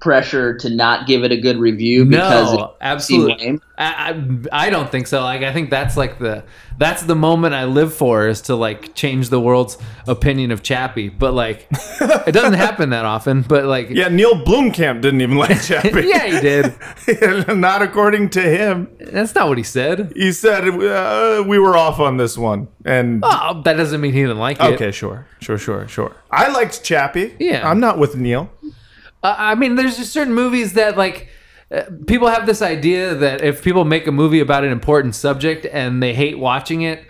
pressure to not give it a good review because No, absolutely. I, I I don't think so. Like I think that's like the that's the moment I live for is to like change the world's opinion of Chappie. But like *laughs* it doesn't happen that often. But like Yeah, Neil Blomkamp didn't even like Chappie. *laughs* yeah, he did. *laughs* Not according to him. That's not what he said. He said uh, we were off on this one. And Oh, that doesn't mean he didn't like it. okay, sure, sure, sure, sure. I liked Chappie. Yeah. I'm not with Neil. I mean, there's just certain movies that like uh, people have this idea that if people make a movie about an important subject and they hate watching it,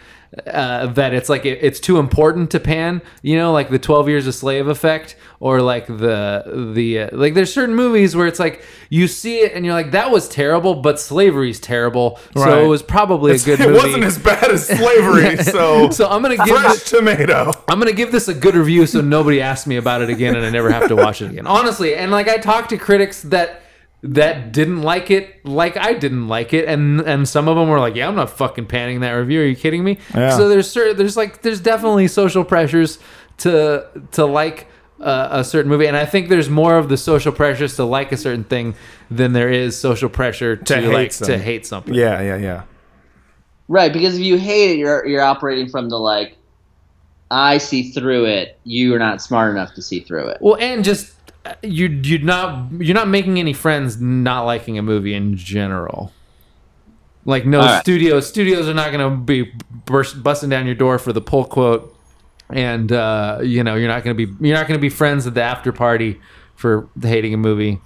uh, that it's like it, it's too important to pan. You know, like the Twelve Years a Slave effect, or like the the uh, like. There's certain movies where it's like you see it and you're like, that was terrible, but slavery's terrible, so it was probably a good *laughs* it movie. wasn't as bad as slavery, *laughs* so, so I'm gonna give fresh this, tomato. I'm gonna give this a good review so nobody asks me about it again and I never have to watch it again. Honestly, and like I talked to critics that that didn't like it like I didn't like it and and some of them were like, "Yeah, I'm not fucking panning that review. Are you kidding me?" Yeah. So there's cer- there's like there's definitely social pressures to to like uh, a certain movie and I think there's more of the social pressures to like a certain thing than there is social pressure to, hate like to something. hate something. Yeah, yeah, yeah. Right, because if you hate it, you're you're operating from the like, I see through it. You are not smart enough to see through it. Well, and just you you're not you're not making any friends not liking a movie in general. Like no right. studios studios are not going to be burst, busting down your door for the pull quote, and uh, you know you're not going to be you're not going to be friends at the after party for hating a movie.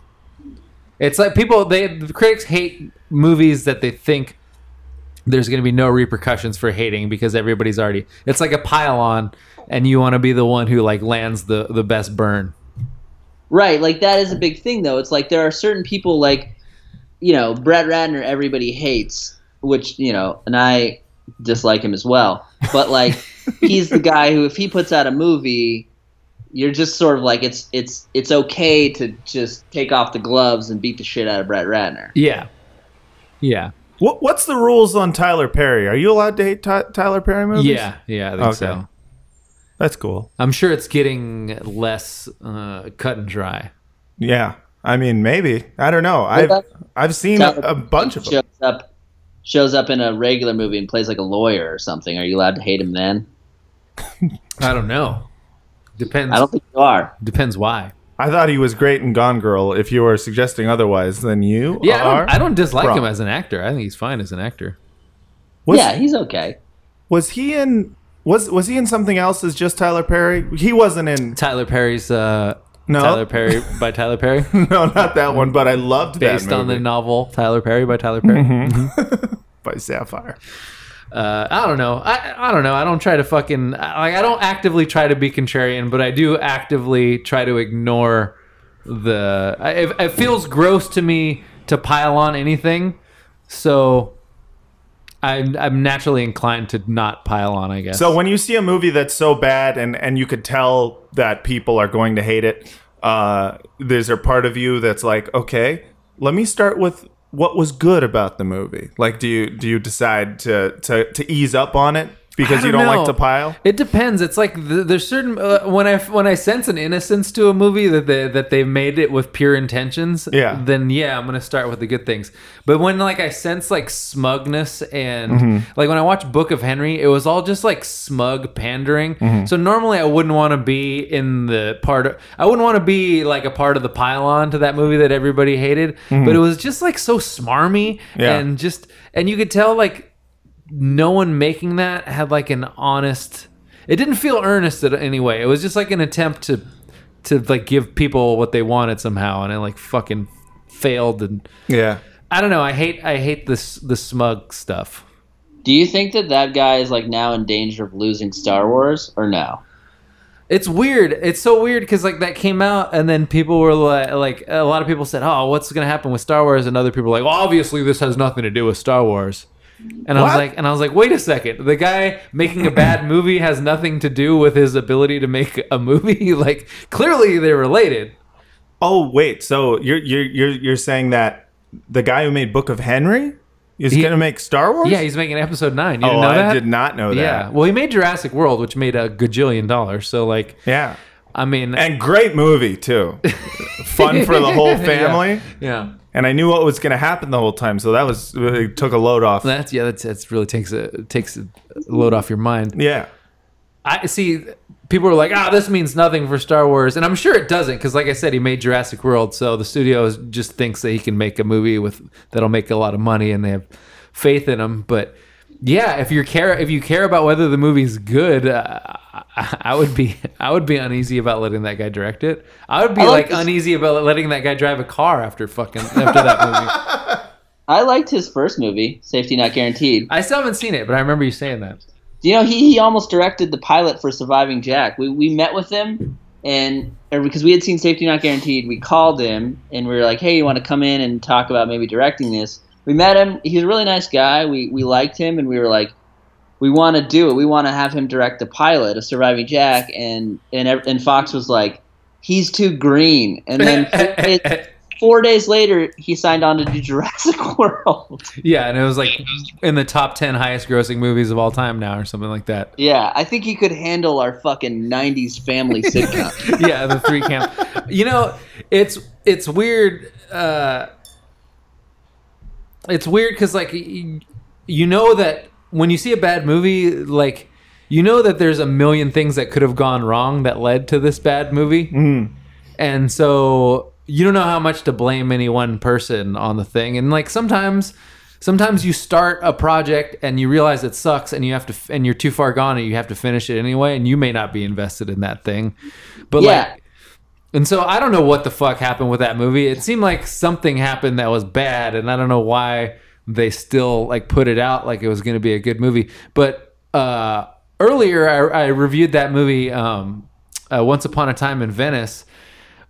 It's like people they the critics hate movies that they think there's going to be no repercussions for hating because everybody's already it's like a pile on and you want to be the one who like lands the the best burn Right, like that is a big thing though. It's like there are certain people like you know, Brett Ratner everybody hates, which, you know, and I dislike him as well. But like *laughs* he's the guy who if he puts out a movie, you're just sort of like it's it's it's okay to just take off the gloves and beat the shit out of Brett Ratner. yeah yeah What, what's the rules on Tyler Perry? Are you allowed to hate Ty- Tyler Perry movies? yeah yeah i think Okay. so That's cool. i'm sure it's getting less uh, cut and dry Yeah. I mean, maybe. I don't know. I've I've seen a, a bunch of them. shows up shows up in a regular movie and plays like a lawyer or something. Are you allowed to hate him then? i don't know depends I don't think you are. depends why I thought he was great in Gone Girl. If you were suggesting otherwise, then you yeah I are. don't, I don't dislike wrong. him as an actor i think he's fine as an actor Was, yeah, he's okay. Was he in? Was was he in something else as just Tyler Perry? He wasn't in. tyler perry's uh No. tyler perry *laughs* by tyler perry *laughs* No, not that one. But I loved based on the novel tyler perry by tyler perry *laughs* by Sapphire. uh, I don't know. I, I don't know. I don't try to fucking like. I don't actively try to be contrarian, but I do actively try to ignore the. I, it, it feels gross to me to pile on anything, so I'm I'm naturally inclined to not pile on. I guess. So when you see a movie that's so bad and and you could tell that people are going to hate it, uh, there's a part of you that's like, okay, let me start with what was good about the movie. Like, do you do you decide to to to ease up on it because I you don't know. like to pile? It depends. It's like th- there's certain uh, when I when I sense an innocence to a movie that they that they've made it with pure intentions. Yeah. Then yeah, I'm gonna start with the good things. But when like I sense like smugness and Mm-hmm. like when I watch Book of Henry, it was all just like smug pandering. Mm-hmm. So normally I wouldn't want to be in the part. Of, I wouldn't want to be like a part of the pile-on to that movie that everybody hated. But it was just like so smarmy Mm-hmm. Yeah. and just and you could tell like no one making that had like an honest it didn't feel earnest in any way. It was just like an attempt to to like give people what they wanted somehow and it like fucking failed and Yeah. i don't know. I hate i hate this the smug stuff. Do you think that that guy is like now in danger of losing Star Wars or no? it's weird. It's so weird because like that came out and then people were like, like a lot of people said oh what's gonna happen with star wars? And other people were like well obviously this has nothing to do with star wars and I was like, and I was like, wait a second. The guy making a bad *laughs* movie has nothing to do with his ability to make a movie. *laughs* like, clearly they're related. Oh wait, so you're you're you're you're saying that the guy who made Book of Henry is He- gonna make Star Wars? Yeah, he's making episode nine. You oh, I that? did not know that. Yeah. Well, he made Jurassic World, which made a gajillion dollars. So, like, Yeah. I mean, And great movie too. *laughs* Fun for the whole family. yeah. And I knew what was going to happen the whole time, so that was really took a load off. That's yeah. That's that's really takes a takes a load off your mind. yeah. I see. People are like, ah, this means nothing for Star Wars, and I'm sure it doesn't, because like I said, he made Jurassic World, so the studio just thinks that he can make a movie with that'll make a lot of money, and they have faith in him. But yeah, if you care, if you care about whether the movie's good, uh, I, I would be, I would be uneasy about letting that guy direct it. I would be I like like this- uneasy about letting that guy drive a car after fucking after that movie. *laughs* I liked his first movie, Safety Not Guaranteed. I still haven't seen it, but I remember you saying that. You know he, he almost directed the pilot for Surviving Jack? We we met with him and er, because we had seen Safety Not Guaranteed, we called him and we were like, "Hey, you want to come in and talk about maybe directing this?" We met him. He's a really nice guy. We we liked him and we were like, "We want to do it. We want to have him direct the pilot of Surviving Jack." And and and Fox was like, "He's too green." And then four *laughs* days, four days later, he signed on to do Jurassic *laughs* World. yeah, and it was like in the top ten highest grossing movies of all time now, or something like that. Yeah, I think he could handle our fucking '90s family sitcom. *laughs* yeah, the three camp. You know, it's it's weird. Uh, it's weird because like you know that when you see a bad movie, like you know that there's a million things that could have gone wrong that led to this bad movie, mm-hmm. and so you don't know how much to blame any one person on the thing. And like sometimes. Sometimes you start a project and you realize it sucks and you have to and you're too far gone and you have to finish it anyway and you may not be invested in that thing. But Yeah. like and so I don't know what the fuck happened with that movie. It seemed like something happened that was bad, and I don't know why they still like put it out like it was going to be a good movie. But uh, earlier, I, I reviewed that movie, um, uh, Once Upon a Time in Venice,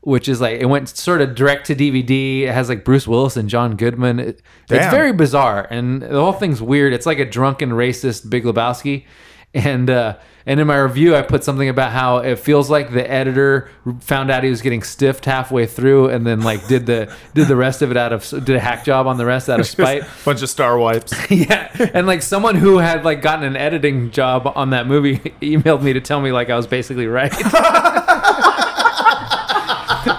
which is like it went sort of direct to DVD. It has like Bruce Willis and John Goodman. It- it's very bizarre, and the whole thing's weird. It's like a drunken racist Big Lebowski, and uh, and in my review, I put something about how it feels like the editor found out he was getting stiffed halfway through, and then like did the did the rest of it out of did a hack job on the rest out of *laughs* spite. Bunch of star wipes. *laughs* yeah, and like someone who had like gotten an editing job on that movie *laughs* emailed me to tell me like I was basically right.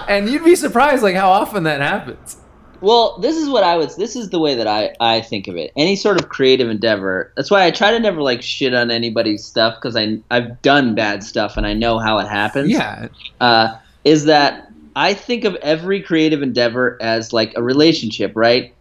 and you'd be surprised like how often that happens. Well, this is what I would. This is the way that I I think of it. Any sort of creative endeavor. That's why I try to never like shit on anybody's stuff because I I've done bad stuff and I know how it happens. Yeah, uh, is that I think of every creative endeavor as like a relationship, right?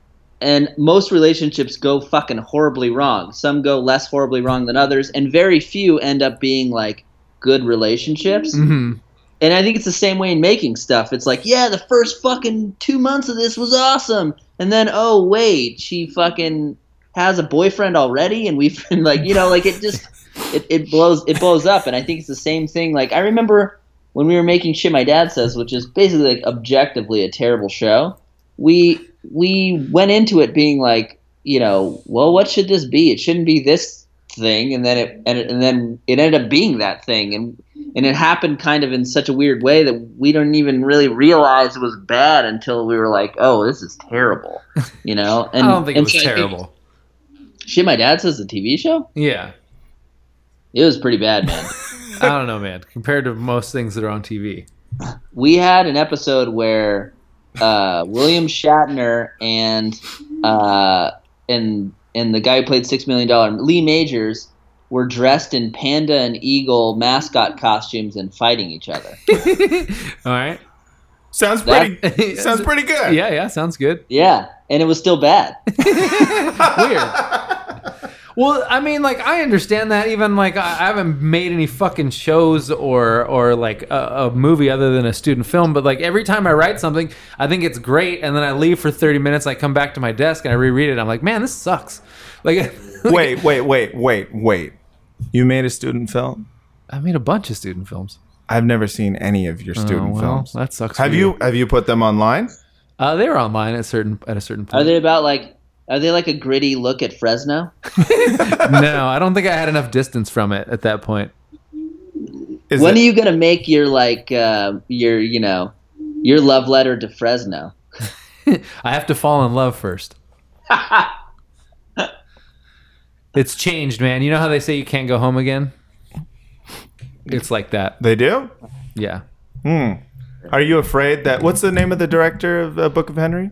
And most relationships go fucking horribly wrong. Some go less horribly wrong than others, and very few end up being like good relationships. hmm And I think it's the same way in making stuff. It's like, yeah, the first fucking two months of this was awesome, and then oh wait, she fucking has a boyfriend already, and we've been like, you know, like it just *laughs* it, it blows it blows up. And I think it's the same thing. Like I remember when we were making shit my dad says, which is basically like objectively a terrible show. We we went into it being like, you know, well, what should this be? It shouldn't be this thing, and then it and, and then it ended up being that thing, and and it happened kind of in such a weird way that we didn't even really realize it was bad until we were like, oh, this is terrible, you know. *laughs* And I don't think it was so I think- terrible. shit, my dad says the TV show. Yeah, It was pretty bad, man. *laughs* I don't know, man. Compared to most things that are on TV. we had an episode where uh, William Shatner and uh, and and the guy who played Six Million Dollar Lee Majors were dressed in panda and eagle mascot costumes and fighting each other. *laughs* All right. Sounds That- *laughs* pretty. sounds pretty good. Yeah, yeah, sounds good. Yeah, and it was still bad. *laughs* Weird. Well, I mean, like I understand that. Even like I I haven't made any fucking shows or or like a, a movie other than a student film. But like every time I write something, I think it's great, and then I leave for thirty minutes. I come back to my desk and I reread it. I'm like, man, this sucks. Like, Wait, wait, wait, wait, wait. You made a student film? I made a bunch of student films. I've never seen any of your student Oh, well, films. that sucks. for Have you have you put them online? Uh, they were online at certain at a certain point. Are they about like? Are they like a gritty look at Fresno? *laughs* *laughs* no, I don't think I had enough distance from it at that point. Is when it- are you gonna make your like uh, your you know your love letter to Fresno? *laughs* I have to fall in love first. It's changed, man. You know how they say you can't go home again? It's like that. they do? Yeah. Hmm. Are you afraid that what's the name of the director of uh, Book of Henry?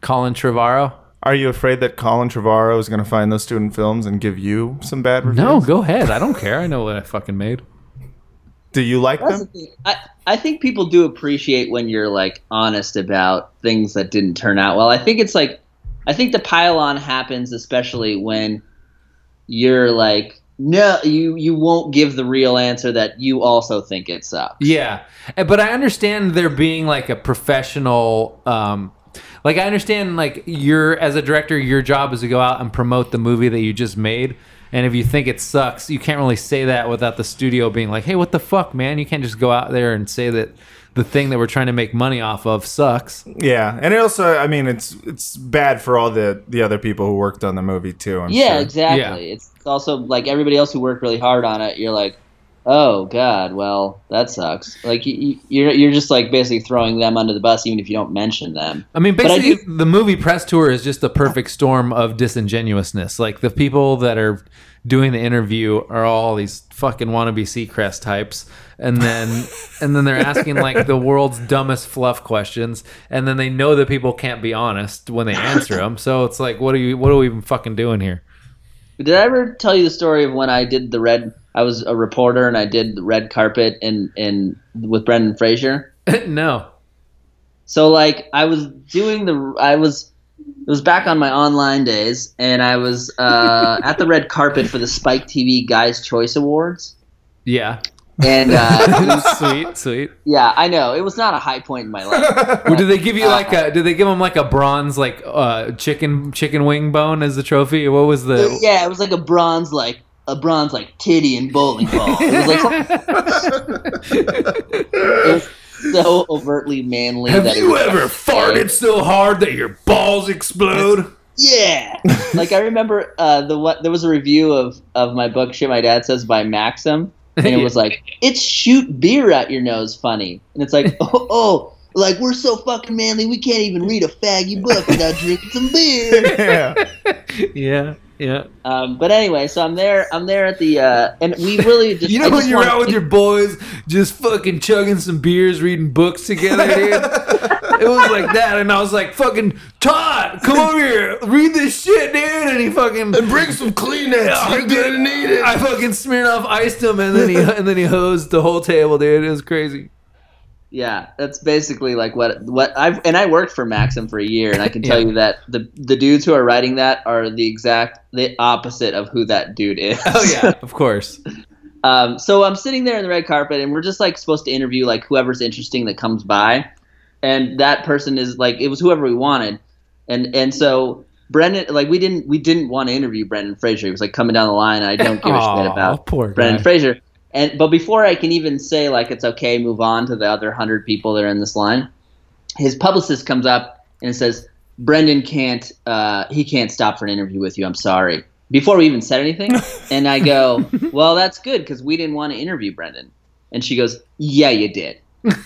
Colin Trevorrow. Are you afraid that Colin Trevorrow is going to find those student films and give you some bad reviews? No, go ahead. I don't care. I know what I fucking made. Do you like That's them? thing. I, I think people do appreciate when you're like honest about things that didn't turn out well. I think it's like I think the pile on happens especially when you're like no you you won't give the real answer that you also think it sucks. Yeah, Uh, but I understand there being like a professional. Um, like I understand, like you're as a director, your job is to go out and promote the movie that you just made. And if you think it sucks, you can't really say that without the studio being like, "Hey, what the fuck, man? You can't just go out there and say that the thing that we're trying to make money off of sucks." Yeah, and it also, I mean, it's it's bad for all the the other people who worked on the movie too. I'm Yeah, sure. exactly. Yeah. It's also like everybody else who worked really hard on it. You're like, oh god, well that sucks. Like you, you- you're you're just like basically throwing them under the bus, even if you don't mention them. I mean, But I basically, the movie press tour is just the perfect storm of disingenuousness. Like the people that are doing the interview are all these fucking wannabe Seacrest types, and then *laughs* and then they're asking like the world's dumbest fluff questions, and then they know that people can't be honest when they answer them. So it's like, what are you? What are we even fucking doing here? Did I ever tell you the story of when I did the red? I was a reporter and I did the red carpet in in with Brendan Fraser. *laughs* no. So like I was doing the I was it was back on my online days and I was uh, at the red carpet for the Spike TV Guys Choice Awards. Yeah. and uh, *laughs* sweet, sweet. yeah, I know it was not a high point in my life. *laughs* Well, did they give you like a? Did they give him like a bronze like uh chicken chicken wing bone as the trophy? What was the? yeah, it was like a bronze like a bronze like titty and bowling ball. It was like *laughs* it was so overtly manly. that it was like, so hard that your balls explode? Yeah, *laughs* like I remember uh, the what there was a review of of my book "Shit My Dad Says" by Maxim, and it *laughs* was like it's shoot beer at your nose funny, and it's like *laughs* oh, oh like we're so fucking manly we can't even read a faggy book without drinking some beer. yeah. Yeah, yeah. Um, but anyway, so I'm there. I'm there at the uh, and we really *laughs* just You I know when you're wanna out with your boys, just fucking chugging some beers, reading books together, dude. *laughs* it was like that, and I was like, "Fucking Todd, come over here, read this shit, dude." And he fucking and Bring some Kleenex. You're gonna need it. I fucking smeared off iced him, and then he *laughs* and then he hosed the whole table, dude. It was crazy. Yeah, that's basically like what what I've and I worked for Maxim for a year, and I can *laughs* tell Yeah. you that the the dudes who are writing that are the exact the opposite of who that dude is. Oh yeah, *laughs* of course. Um, so I'm sitting there in the red carpet, and we're just like supposed to interview like whoever's interesting that comes by, and that person is like it was whoever we wanted, and and so Brendan like we didn't we didn't want to interview Brendan Fraser. He was like coming down the line, and I don't give a *laughs* Aw, shit about poor guy. Brendan Fraser. And but before I can even say like it's okay, move on to the other hundred people that are in this line, his publicist comes up and says, "Brendan can't uh, he can't stop for an interview with you. I'm sorry." Before we even said anything, *laughs* and I go, *laughs* "Well, that's good because we didn't want to interview Brendan." And she goes, "Yeah, you did."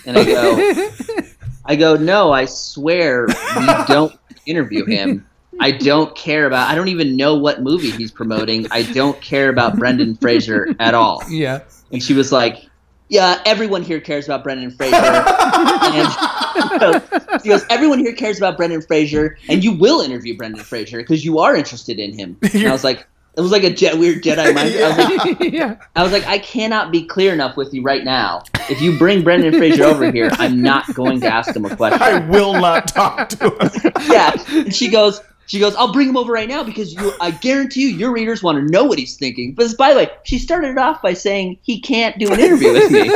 And I go, *laughs* I go, "No, I swear we don't interview him." I don't care about. I don't even know what movie he's promoting. I don't care about Brendan Fraser at all. Yeah. And she was like, "Yeah, everyone here cares about Brendan Fraser." *laughs* and she goes, "Everyone here cares about Brendan Fraser, and you will interview Brendan Fraser because you are interested in him." And I was like, "It was like a jet, weird Jedi *laughs* mind." I was like, yeah. I was like, I cannot be clear enough with you right now. If you bring Brendan Fraser over here, I'm not going to ask him a question. I will not talk to him. Yeah. And she goes, she goes, I'll bring him over right now because you, I guarantee you, your readers want to know what he's thinking. But by the way, she started it off by saying he can't do an interview with me. *laughs*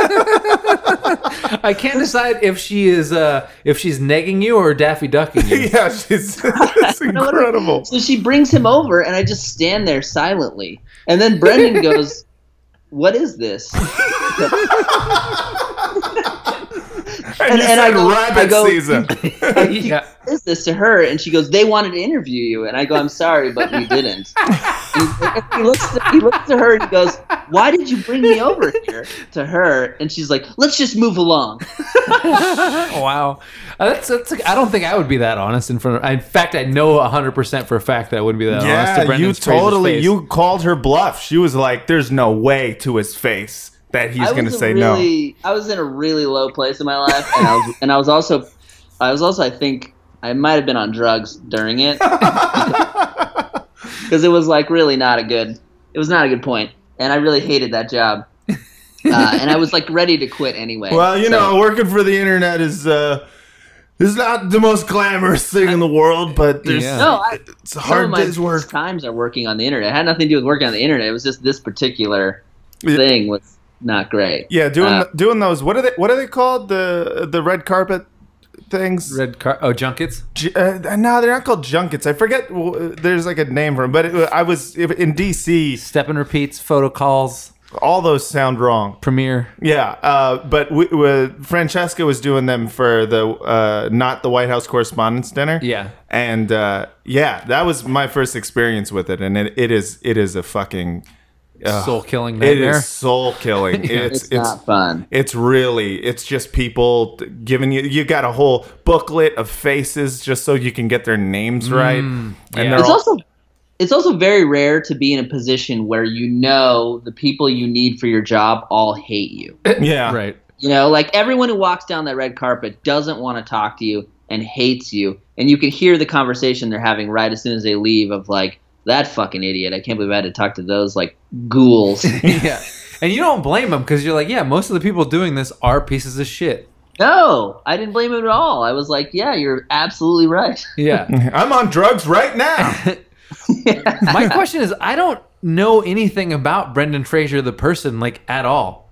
I can't decide if she is uh if she's negging you or Daffy ducking you. *laughs* yeah, she's *laughs* it's incredible. So she brings him over, and I just stand there silently. And then Brendan goes, "What is this?" And, And- and I said go- rabbit I go- season. *laughs* yeah. What is this to her? And she goes, "They wanted to interview you." And I go, "I'm sorry, but we didn't." *laughs* And he looks to, he looks to her and he goes, "Why did you bring me over here?" To her, and she's like, "Let's just move along." *laughs* Wow. Uh, that's, that's I don't think I would be that honest in front of In fact, I know 100% for a fact that I wouldn't be that honest to Yeah, you totally you called her bluff. She was like, "There's no way to his face that he's going to say a no." I was in a really low place in my life, and I was, *laughs* and I was also, I was also, I think, I might have been on drugs during it *laughs* because it was like really not a good, it was not a good point, and I really hated that job, *laughs* uh, and I was like ready to quit anyway. Well, you So- know, working for the internet is uh is not the most glamorous thing in the world, but there's Yeah. no, I, it's a some hard of my day's work. times are working on the internet. It had nothing to do with working on the internet. It was just this particular Yeah. thing was not great. Yeah, doing Uh, doing those. What are they? What are they called? The the red carpet things. Red car oh junkets. J- Uh, no, they're not called junkets. I forget. There's like a name for them, but it, I was in DC. Step and repeats, photo calls, All those sound wrong. premiere. Yeah, uh, but we, we, Francesca was doing them for the uh, not the White House Correspondents' Dinner. Yeah. and uh, yeah, that was my first experience with it, and it, it is it is a fucking Soul killing it nightmare. is soul killing. It's, *laughs* It's it's not fun. it's really it's just people giving you you got a whole booklet of faces just so you can get their names mm, right, and yeah. they're It's all also it's also very rare to be in a position where you know the people you need for your job all hate you. *coughs* yeah *laughs* Right. You know, like everyone who walks down that red carpet doesn't want to talk to you and hates you, and you can hear the conversation they're having right as soon as they leave of like that fucking idiot. I can't believe I had to talk to those like ghouls. *laughs* yeah. And you don't blame them because you're like, yeah, most of the people doing this are pieces of shit. no, I didn't blame him at all. I was like, yeah, you're absolutely right. *laughs* Yeah. *laughs* I'm on drugs right now. My question is, I don't know anything about Brendan Fraser, the person, like at all.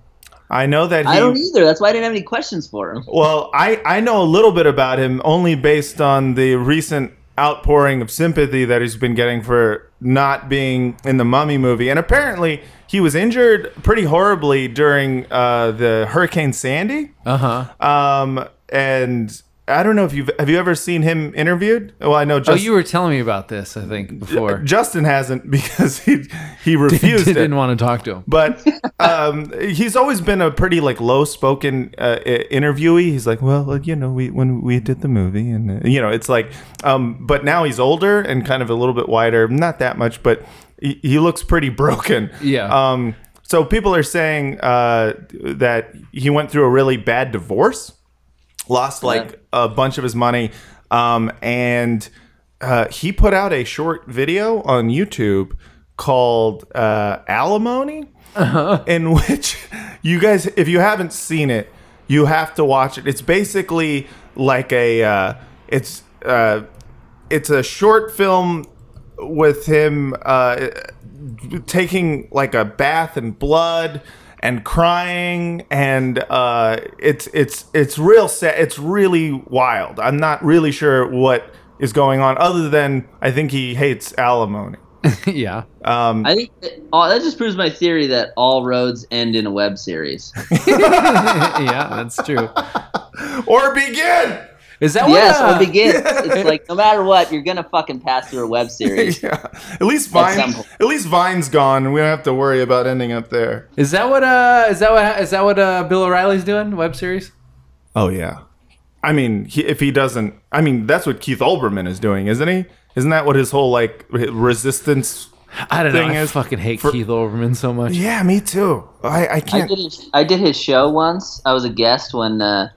I know that he. I don't either. That's why I didn't have any questions for him. Well, I, I know a little bit about him only based on the recent outpouring of sympathy that he's been getting for not being in the Mummy movie. And apparently, he was injured pretty horribly during uh, the Hurricane Sandy. Uh huh. Um, and I don't know if you've have you ever seen him interviewed? Well, I know Oh, you were telling me about this, I think, before. Justin hasn't *laughs* because he he *laughs* refused it. didn't want to talk to him. but *laughs* um, he's always been a pretty like low spoken uh, interviewee. He's like, well, like, you know, we when we did the movie, and uh, you know, it's like, um, but now he's older and kind of a little bit wider, not that much, but he, he looks pretty broken. Yeah. Um, so people are saying uh, that he went through a really bad divorce, lost like a bunch of his money, um, and uh, he put out a short video on YouTube called uh, Alimony, in *laughs* which you guys, if you haven't seen it, you have to watch it. It's basically like a, uh, it's uh, it's a short film with him uh, taking like a bath in blood and crying and uh, it's it's it's real sad it's really wild i'm not really sure what is going on other than i think he hates alimony *laughs* yeah. um, I think that, oh, that just proves my theory that all roads end in a web series. *laughs* yeah, that's true. *laughs* or begin Is that what? yes, uh, or begin. *laughs* It's like no matter what, you're gonna fucking pass through a web *laughs* series. yeah at least vine some point. at least vine's gone and we don't have to worry about ending up there Is that what? Uh, is that what? Is that what? Uh, Bill O'Reilly's doing? Web series? oh yeah i mean he, if he doesn't i mean that's what keith olbermann is doing isn't he isn't that what his whole like resistance I don't know. Thing I is, fucking hate for- Keith Olbermann so much. yeah me too i, I I can't did his, I did his show once. I was a guest when uh,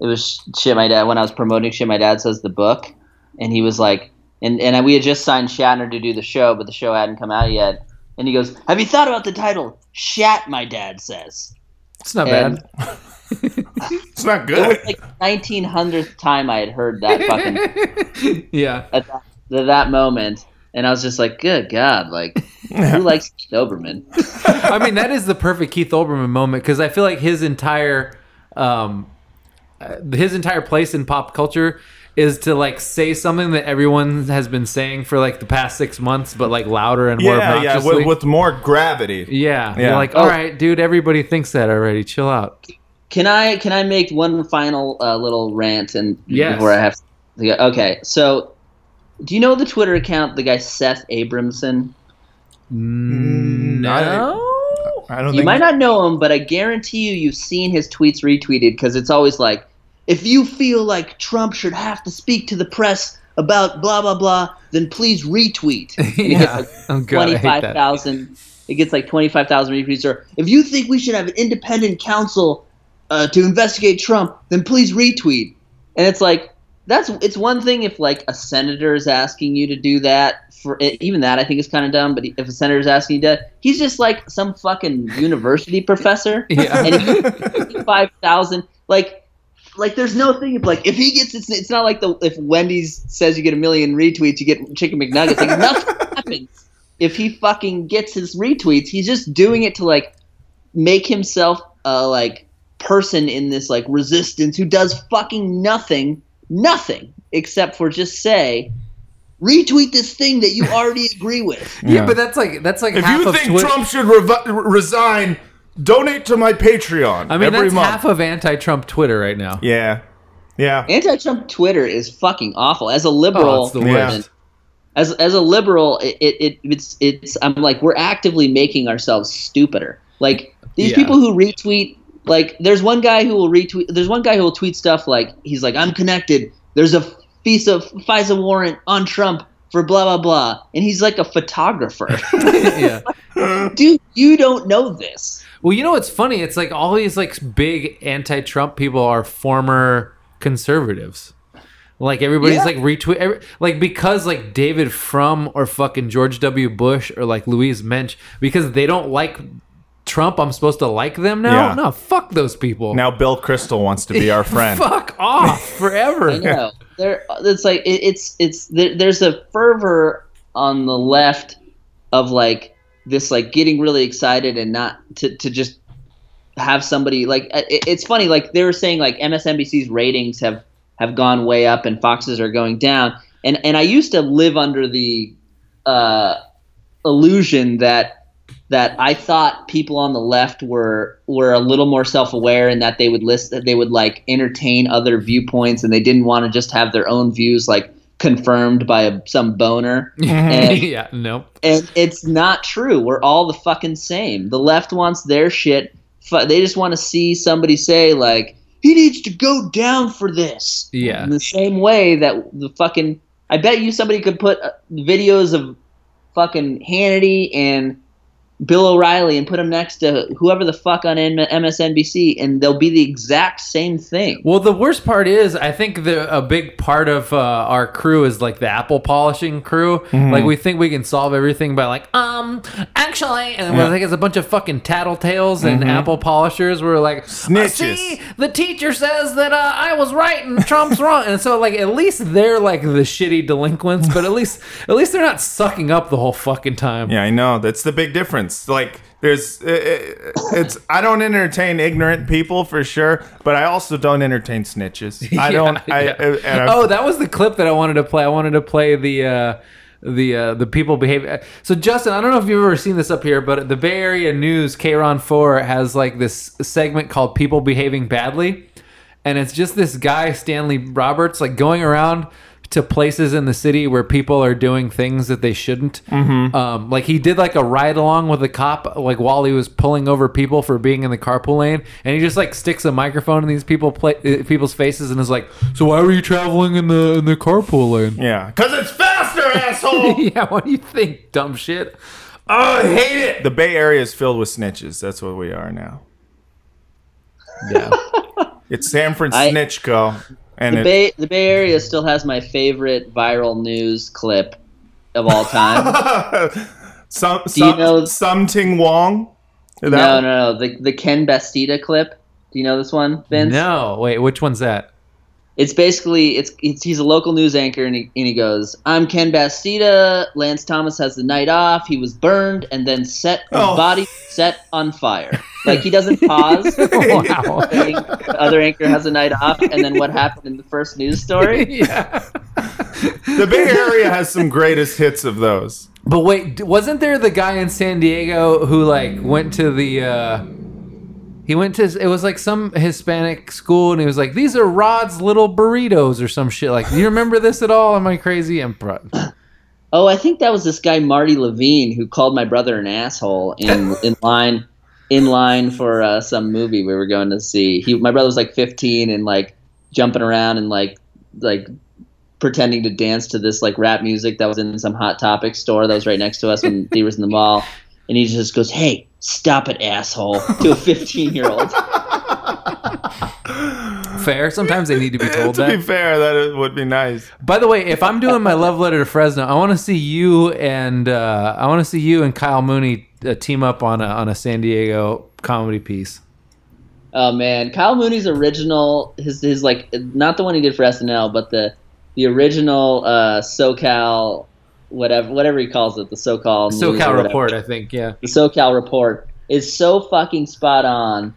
it was shit. My dad when I was promoting shit. My dad says the book, and he was like, and and we had just signed Shatner to do the show, but the show hadn't come out yet. And he goes, "Have you thought about the title? Shat." My dad says. It's not And bad. *laughs* it's not good. it was like 1900th time I had heard that fucking *laughs* yeah. at that, at that moment, and I was just like, "Good God!" Like, who *laughs* likes Keith Olbermann? I mean, that is the perfect Keith Olbermann moment because I feel like his entire, um, Uh, his entire place in pop culture is to like say something that everyone has been saying for like the past six months, but like louder and more yeah yeah with, with more gravity yeah, Yeah. You're like, Oh. all right, dude, everybody thinks that already. Chill out. Can I can I make one final uh, little rant and Yes. before I have to go? Okay, so do you know the Twitter account the guy Seth Abramson? Mm, mm, no. I don't You think might not know him, but I guarantee you you've seen his tweets retweeted because it's always like, if you feel like Trump should have to speak to the press about blah blah blah, then please retweet. *laughs* Yeah. gets *laughs* Oh, like God, I hate twenty five that. It gets like twenty five thousand retweets. Or if you think we should have an independent counsel uh, to investigate Trump, then please retweet. And it's like that's it's one thing if like a senator is asking you to do that. For even that, I think is kind of dumb. But if a senator is asking you that, he's just like some fucking university *laughs* professor. Yeah. And five thousand, like, like there's no thing. If, like if he gets, it's, it's not like the if Wendy's says you get a million retweets, you get chicken McNuggets. Like nothing *laughs* happens if he fucking gets his retweets. He's just doing it to like make himself a like person in this like resistance who does fucking nothing, nothing except for just say. Retweet this thing that you already *laughs* agree with. Yeah, but that's like that's like if half you of think Twitter. trump should revi- resign donate to my patreon I mean, every that's month half of anti-Trump Twitter right now. yeah yeah Anti-Trump Twitter is fucking awful. As a oh, liberal, Oh, it's the worst. as as a liberal, it, it, it it's it's I'm like we're actively making ourselves stupider. Like these Yeah. people who retweet, like there's one guy who will retweet. There's one guy who will tweet stuff like he's like I'm connected. There's a FISA FISA warrant on Trump for blah blah blah, and he's like a photographer. *laughs* yeah. *laughs* Dude, you don't know this. Well, you know what's funny? It's like all these like big anti-Trump people are former conservatives. Like everybody's Yeah. like retweet, every, like because like David Frum or fucking George W. Bush or like Louise Mensch because they don't like Trump. I'm supposed to like them now. Yeah. No, fuck those people. now Bill Kristol wants to be our *laughs* friend fuck off *laughs* forever. I know. There, it's like it, it's it's there, there's a fervor on the left of like this like getting really excited and not to to just have somebody like it, it's funny like they were saying like MSNBC's ratings have have gone way up and Fox's are going down and and I used to live under the uh, illusion that that I thought people on the left were were a little more self aware and that they would list that they would like entertain other viewpoints and they didn't want to just have their own views like confirmed by a, some boner. *laughs* And, yeah, nope. and it's not true. We're all the fucking same. The left wants their shit. They just want to see somebody say like he needs to go down for this. Yeah. In the same way that the fucking I bet you somebody could put uh, videos of fucking Hannity and Bill O'Reilly and put them next to whoever the fuck on MSNBC, and they'll be the exact same thing. Well, the worst part is, I think the a big part of uh, our crew is like the apple polishing crew. Mm-hmm. Like we think we can solve everything by like, um, actually, and I think it's a bunch of fucking tattletales and apple polishers. We're like, Mm-hmm. Snitches. See, the teacher says that uh, I was right and Trump's wrong, and so like at least they're like the shitty delinquents, but at least at least they're not sucking up the whole fucking time. Yeah, I know. That's the big difference. Like, there's, it, it- it's. I don't entertain ignorant people for sure, but I also don't entertain snitches. I *laughs* don't. I, Yeah. I, oh, that was the clip that I wanted to play. I wanted to play the uh, the uh, the people behave. So Justin, I don't know if you've ever seen this up here, but the Bay Area News Kron Four has like this segment called "People Behaving Badly," and it's just this guy Stanley Roberts like going around to places in the city where people are doing things that they shouldn't. Mm-hmm. Um, like he did like a ride along with a cop, like while he was pulling over people for being in the carpool lane, and he just like sticks a microphone in these people play, uh, people's faces and is like, "So why were you traveling in the in the carpool lane?" yeah, because it's faster, *laughs* asshole. yeah, what do you think, dumb shit? Oh, I hate it. the Bay Area is filled with snitches. That's what we are now. Yeah, It's San I- Francisco, and The it, Bay the Bay Area still has my favorite viral news clip of all time. *laughs* some you some know- something Wong. That no, no, no. The the Ken Bastida clip. Do you know this one, Vince? no, wait, which one's that? It's basically it's, it's he's a local news anchor and he, and he goes, "I'm Ken Bastida. Lance Thomas has the night off. He was burned and then set his Oh. body set on fire. Like he doesn't *laughs* pause. wow. the other anchor has a night off, and then what happened in the first news story? *laughs* yeah. The Bay Area has some greatest hits of those. But wait, wasn't there the guy in San Diego who like went to the uh he went to it was like some Hispanic school and he was like these are Rod's little burritos or some shit like do you remember this at all? Am I crazy? I'm pro- Oh, I think that was this guy Marty Levine who called my brother an asshole in *laughs* in line in line for uh, some movie we were going to see. He my brother was like 15 and like jumping around and like like pretending to dance to this like rap music that was in some hot topic store that was right next to us when he was in the mall *laughs* and he just goes, "Hey, stop it, asshole!" to a 15 year old. *laughs* fair sometimes they need to be told to be that fair, that would be nice. by the way if I'm doing my love letter to Fresno I want to see you and uh I want to see you and Kyle Mooney uh, team up on a on a San Diego comedy piece Oh man, Kyle Mooney's original, his his like not the one he did for SNL, but the the original uh, SoCal, whatever whatever he calls it, the SoCal news or SoCal report I think yeah the SoCal report is so fucking spot on.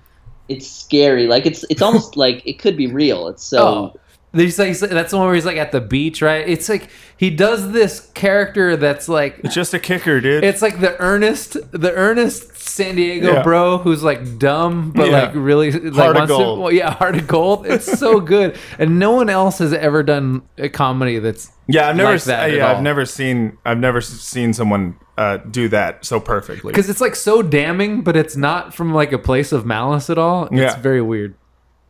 It's scary. Like it's it's almost *laughs* like it could be real. It's so Oh, he's like, that's the one where he's like at the beach, right? It's like he does this character that's like It's just a kicker, dude. it's like the earnest, the earnest San Diego Yeah. bro who's like dumb but Yeah. like really like Heart of wants to- well, yeah, heart of gold. It's so *laughs* good, and no one else has ever done a comedy that's yeah, I've never. like that uh, yeah. I've never seen. I've never seen someone uh, do that so perfectly. because it's like so damning, but it's not from like a place of malice at all. It's Yeah. very weird.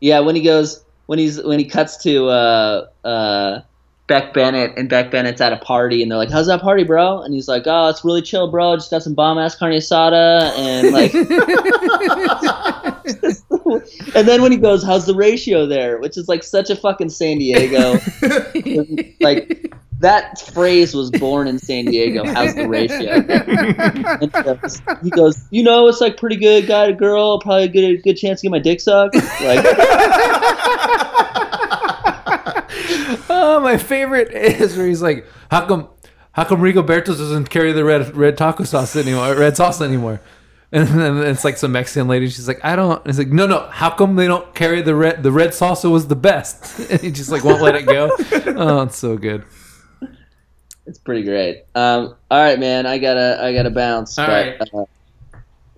yeah. When he goes when he's when he cuts to uh, uh, Beck Bennett and Beck Bennett's at a party and they're like, "How's that party, bro?" And he's like, "Oh, it's really chill, bro. Just got some bomb ass carne asada and like." *laughs* *laughs* and then when he goes, "How's the ratio there?" Which is like such a fucking San Diego. *laughs* like that phrase was born in San Diego. How's the ratio? And he goes- he goes, you know, it's like pretty good guy to girl, probably a good good chance to get my dick sucked. Like, Oh, my favorite is where he's like, "How come, how come Rigoberto doesn't carry the red red taco sauce anymore? Red sauce anymore?" And then it's like some Mexican lady. She's like, I don't. It's like, no, no. How come they don't carry the red? The red salsa was the best. *laughs* And he just like won't let it go. Oh, it's so good. It's pretty great. Um, all right, man. I gotta I gotta bounce. All but, uh,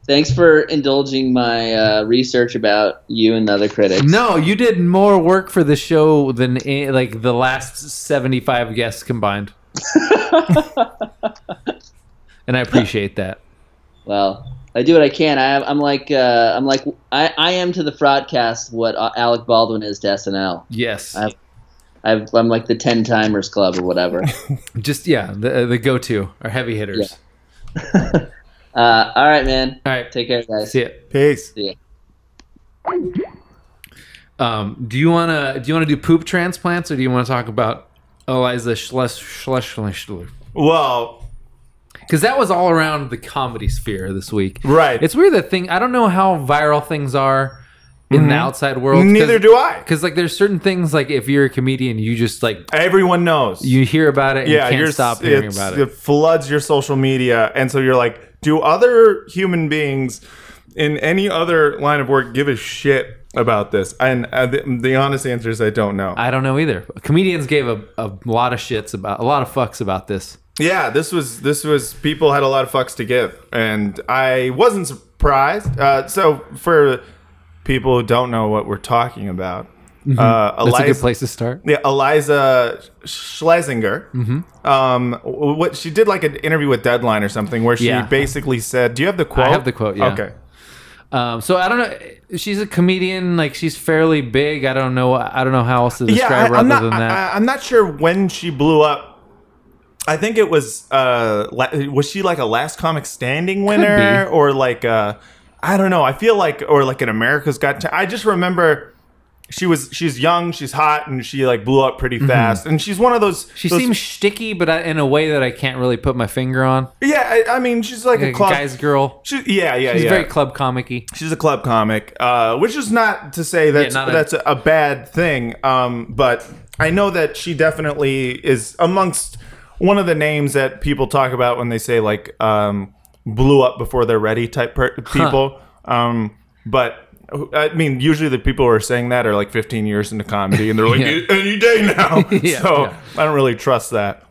thanks for indulging my uh, research about you and the other critics. No, you did more work for the show than eh, like the last seventy-five guests combined, *laughs* and I appreciate that. Well, I do what I can. I, I'm like uh, I'm like I, I am to the Frotcast what uh, Alec Baldwin is to SNL. Yes, I- I've, I'm like the ten timers club or whatever. *laughs* just yeah, the the go-to are heavy hitters. *laughs* uh, all right, man. All right, Take care, guys. see it. Peace. See ya. Um, do you wanna do you wanna do poop transplants or do you want to talk about Iliza Shles Shlesinger? Well, Because that was all around the comedy sphere this week. right. It's weird that thing. I don't know how viral things are in the outside world. Mm-hmm. Neither do I. Because like, there's certain things like if you're a comedian, you just like Everyone knows. you hear about it and yeah, you can't you're stop hearing about It it. floods your social media, and so you're like, do other human beings in any other line of work give a shit about this? And uh, the, the honest answer is, I don't know. I don't know either. Comedians gave a, a lot of shits about a lot of fucks about this. yeah, this was this was people had a lot of fucks to give, and I wasn't surprised. Uh, so for people who don't know what we're talking about, uh, Mm-hmm. That's a good Iliza, place to start. yeah, Iliza Shlesinger. Mm-hmm. Um, what she did like an interview with Deadline or something where she Yeah. basically said, "Do you have the quote?" I have the quote, yeah. Okay. Um, so I don't know. She's a comedian. Like she's fairly big. I don't know. I don't know how else to Yeah, describe I, her other not. than that. I, I'm not sure when she blew up. I think it was. Uh, was she like a Last Comic Standing winner or like uh, I don't know. I feel like or like an America's Got. Ta- I just remember. She was she's young, she's hot, and she like blew up pretty fast. And she's one of those. Mm-hmm. she those- seems sticky, but I, in a way that I can't really put my finger on. Yeah, I, I mean, she's like, Like a a club. guy's girl. She, yeah, yeah, She's yeah. very club comic-y. She's a club comic, uh, which is not to say that's not a- that's a, a bad thing. Um, but I know that she definitely is amongst one of the names that people talk about when they say like um, blew up before they're ready type per- people. Um, but I mean, usually the people who are saying that are like 15 years into comedy, and they're like *laughs* Yeah. any day now. *laughs* Yeah, so yeah. I don't really trust that.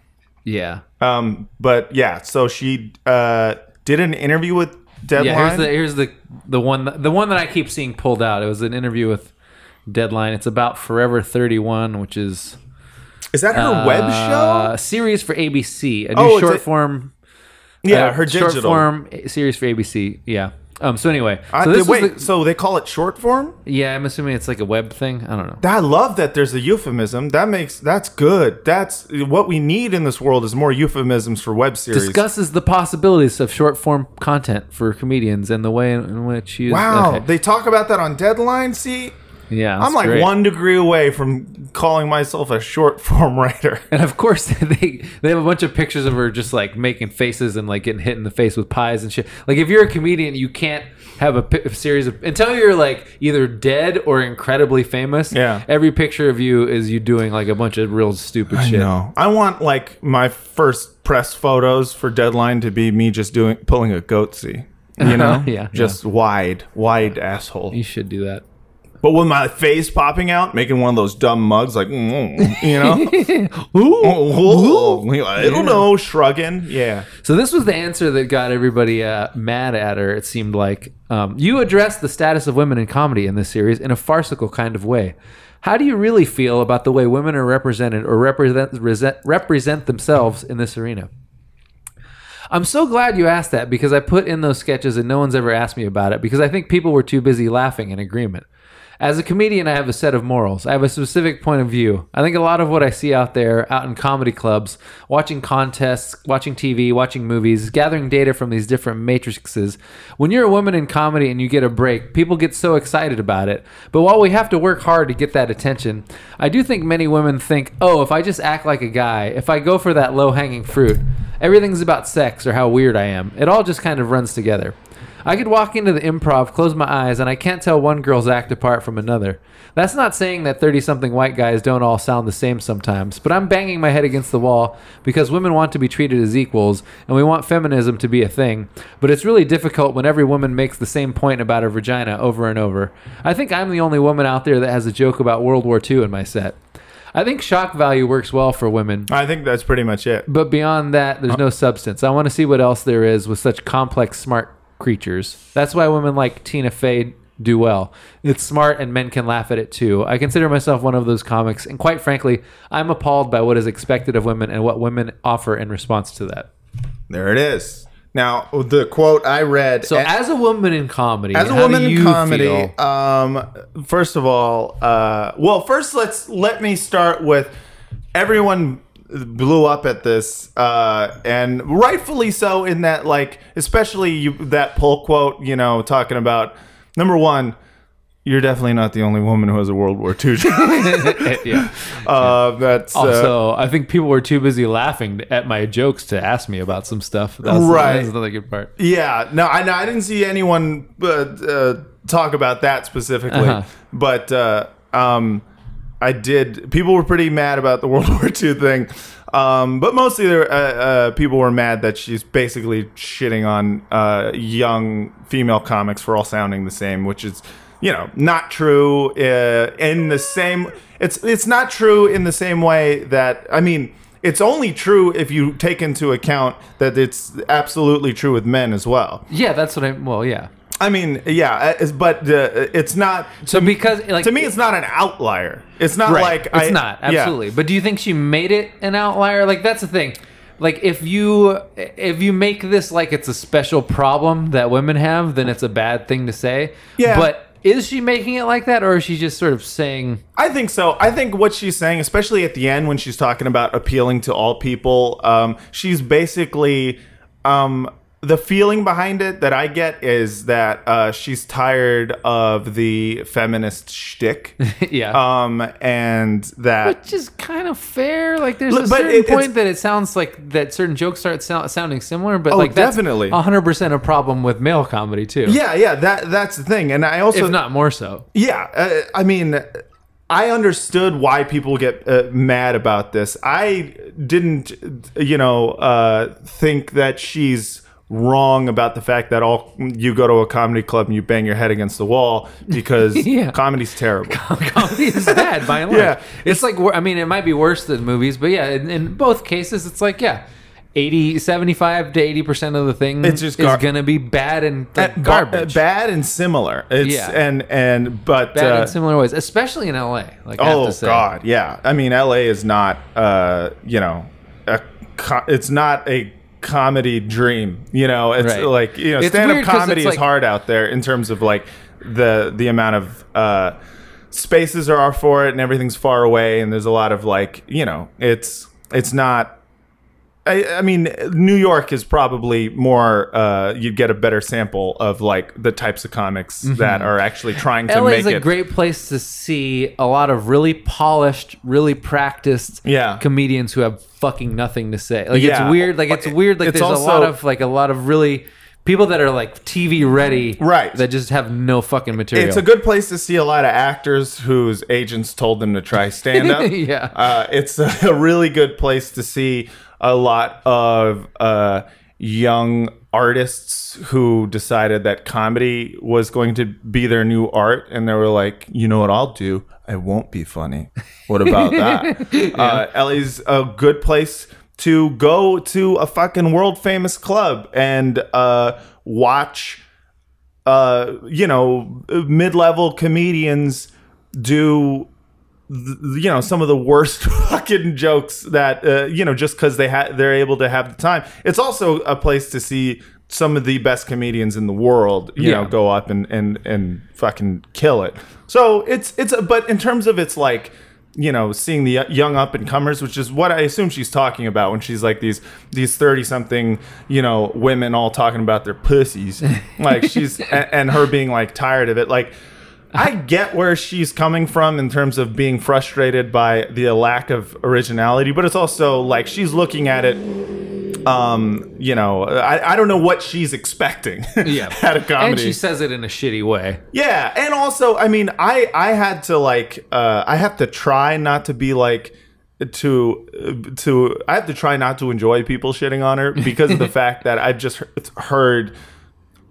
Yeah. Um, but yeah, so she uh, did an interview with Deadline. Yeah, here's the here's the the one that, the one that I keep seeing pulled out. It was an interview with Deadline. It's about Forever 31, which is is that her web uh, show? a series for ABC, a new Oh, short form Yeah, uh, her digital. short form series for ABC. Yeah. Um. So anyway, I- so this was wait, the- so they call it short form? yeah, I'm assuming it's like a web thing. I don't know. I love that there's a euphemism. That makes that's good. That's what we need in this world is more euphemisms for web series. Discusses the possibilities of short form content for comedians and the way in, in which you. wow, okay. they talk about that on Deadline. See, yeah, I'm like great. one degree away from calling myself a short *laughs* form writer. *laughs* And of course, *laughs* they they have a bunch of pictures of her just like making faces and like getting hit in the face with pies and shit. Like if you're a comedian, you can't have a, a series of until you're like either dead or incredibly famous. Yeah. every picture of you is you doing like a bunch of real stupid shit. No, I want like my first press photos for Deadline to be me just doing pulling a goatsy. You know, Yeah, just wide, wide asshole. You should do that. But with my face popping out, making one of those dumb mugs, like, mm, you know, *laughs* Ooh, *laughs* I don't know, shrugging. Yeah. So this was the answer that got everybody uh, mad at her. It seemed like um, you addressed the status of women in comedy in this series in a farcical kind of way. How do you really feel about the way women are represented or represent resent, represent themselves in this arena? I'm so glad you asked that because I put in those sketches and no one's ever asked me about it because I think people were too busy laughing in agreement. As a comedian, I have a set of morals. I have a specific point of view. I think a lot of what I see out there, out in comedy clubs, watching contests, watching TV, watching movies, gathering data from these different matrices, when you're a woman in comedy and you get a break, people get so excited about it. But while we have to work hard to get that attention, I do think many women think, oh, if I just act like a guy, if I go for that low hanging fruit, everything's about sex or how weird I am. It all just kind of runs together. I could walk into the improv, close my eyes, and I can't tell one girl's act apart from another. That's not saying that 30 something white guys don't all sound the same sometimes, but I'm banging my head against the wall because women want to be treated as equals and we want feminism to be a thing. But it's really difficult when every woman makes the same point about her vagina over and over. I think I'm the only woman out there that has a joke about World War II in my set. I think shock value works well for women, I think that's pretty much it. but beyond that, there's uh, no substance. I want to see what else there is with such complex, smart creatures. That's why women like Tina Fey do well. It's smart and men can laugh at it too. I consider myself one of those comics, and quite frankly, I'm appalled by what is expected of women and what women offer in response to that. There it is. Now, the quote I read. So, and- as a woman in comedy, as a woman in comedy, um, first of all, uh, well, first let's let me start with everyone blew up at this, uh, and rightfully so. In that, like, especially you, that pull quote, you know, talking about number one. You're definitely not the only woman who has a World War II joke. *laughs* yeah. *laughs* uh, that's uh, Also, I think people were too busy laughing at my jokes to ask me about some stuff. That's, Right. That's another good part. Yeah, no, I, no, I didn't see anyone uh, uh, talk about that specifically, Uh-huh. but uh, um, I did. People were pretty mad about the *laughs* World War II thing, um, but mostly there, uh, uh, people were mad that she's basically shitting on uh, young female comics for all sounding the same, which is. You know, not true. Uh, in the same, it's it's not true in the same way that I mean, it's only true if you take into account that it's absolutely true with men as well. Yeah, that's what I. Well, yeah. I mean, yeah, uh, it's- but uh, it's not. So because like To me, it's not an outlier. It's not right, like it's I- not yeah. absolutely. But do you think she made it an outlier? Like that's the thing. Like if you if you make this like it's a special problem that women have, then it's a bad thing to say. Yeah. But is she making it like that, or is she just sort of saying? I think so. I think what she's saying, especially at the end when she's talking about appealing to all people, um, she's basically um, the feeling behind it that I get is that uh, she's tired of the feminist shtick, *laughs* yeah. um, and that which is kind of fair. Like, there's Look, a certain it- point that it sounds like that certain jokes start sou- sounding similar, but Oh, like that's definitely. 100 percent a problem with male comedy too. yeah, yeah, that that's the thing. And I also if not more so. Yeah, uh, I mean, I understood why people get uh, mad about this. I didn't, you know, uh, think that she's wrong about the fact that all you go to a comedy club and you bang your head against the wall because *laughs* Yeah. comedy's terrible. *laughs* comedy is bad by and *laughs* large. Yeah. It's like, I mean, it might be worse than movies, but yeah, in, in both cases, it's like, yeah, 80, 75 to 80% of the thing It's just is going to be bad and like, Uh, garbage. bad and similar. It's Yeah. and and but Bad uh, in similar ways, especially in LA. Like, I have Oh to say. God, yeah. I mean, L.A. is not, uh, you know, a co- it's not a comedy dream. You know, it's Right. like you know, stand-up comedy it's is like- hard out there in terms of like the the amount of uh, spaces there are for it, and everything's far away, and there's a lot of like, you know, it's it's not. I, I mean, New York is probably more. Uh, you'd get a better sample of like the types of comics that are actually trying to LA make is a it. great place to see a lot of really polished, really practiced Yeah. comedians who have fucking nothing to say. Like Yeah. it's weird. Like it's weird. Like it's there's a lot of like a lot of really people that are like TV ready, Right. That just have no fucking material. It's a good place to see a lot of actors whose agents told them to try stand up. *laughs* Yeah. Uh, it's *laughs* a really good place to see a lot of uh, young artists who decided that comedy was going to be their new art. And they were like, you know what I'll do? I won't be funny. What about that? *laughs* uh, LA's a good place to go to a fucking world famous club and uh, watch uh, you know, mid-level comedians do, you know, some of the worst *laughs* fucking jokes that, uh, you know, just because they ha- they're able to have the time. It's also a place to see some of the best comedians in the world, you Yeah. know, go up and and and fucking kill it. So it's it's, a, but in terms of its like. You know, seeing the young up and comers, which is what I assume she's talking about when she's like these these thirty something, you know, women all talking about their pussies, like she's *laughs* and, and her being like tired of it. Like, I get where she's coming from in terms of being frustrated by the lack of originality, but it's also like she's looking at it um, you know, I, I don't know what she's expecting. *laughs* Yeah. at a comedy. And she says it in a shitty way. Yeah, and also, I mean, I I had to like uh I have to try not to be like to to I have to try not to enjoy people shitting on her because of the *laughs* fact that I've just he- heard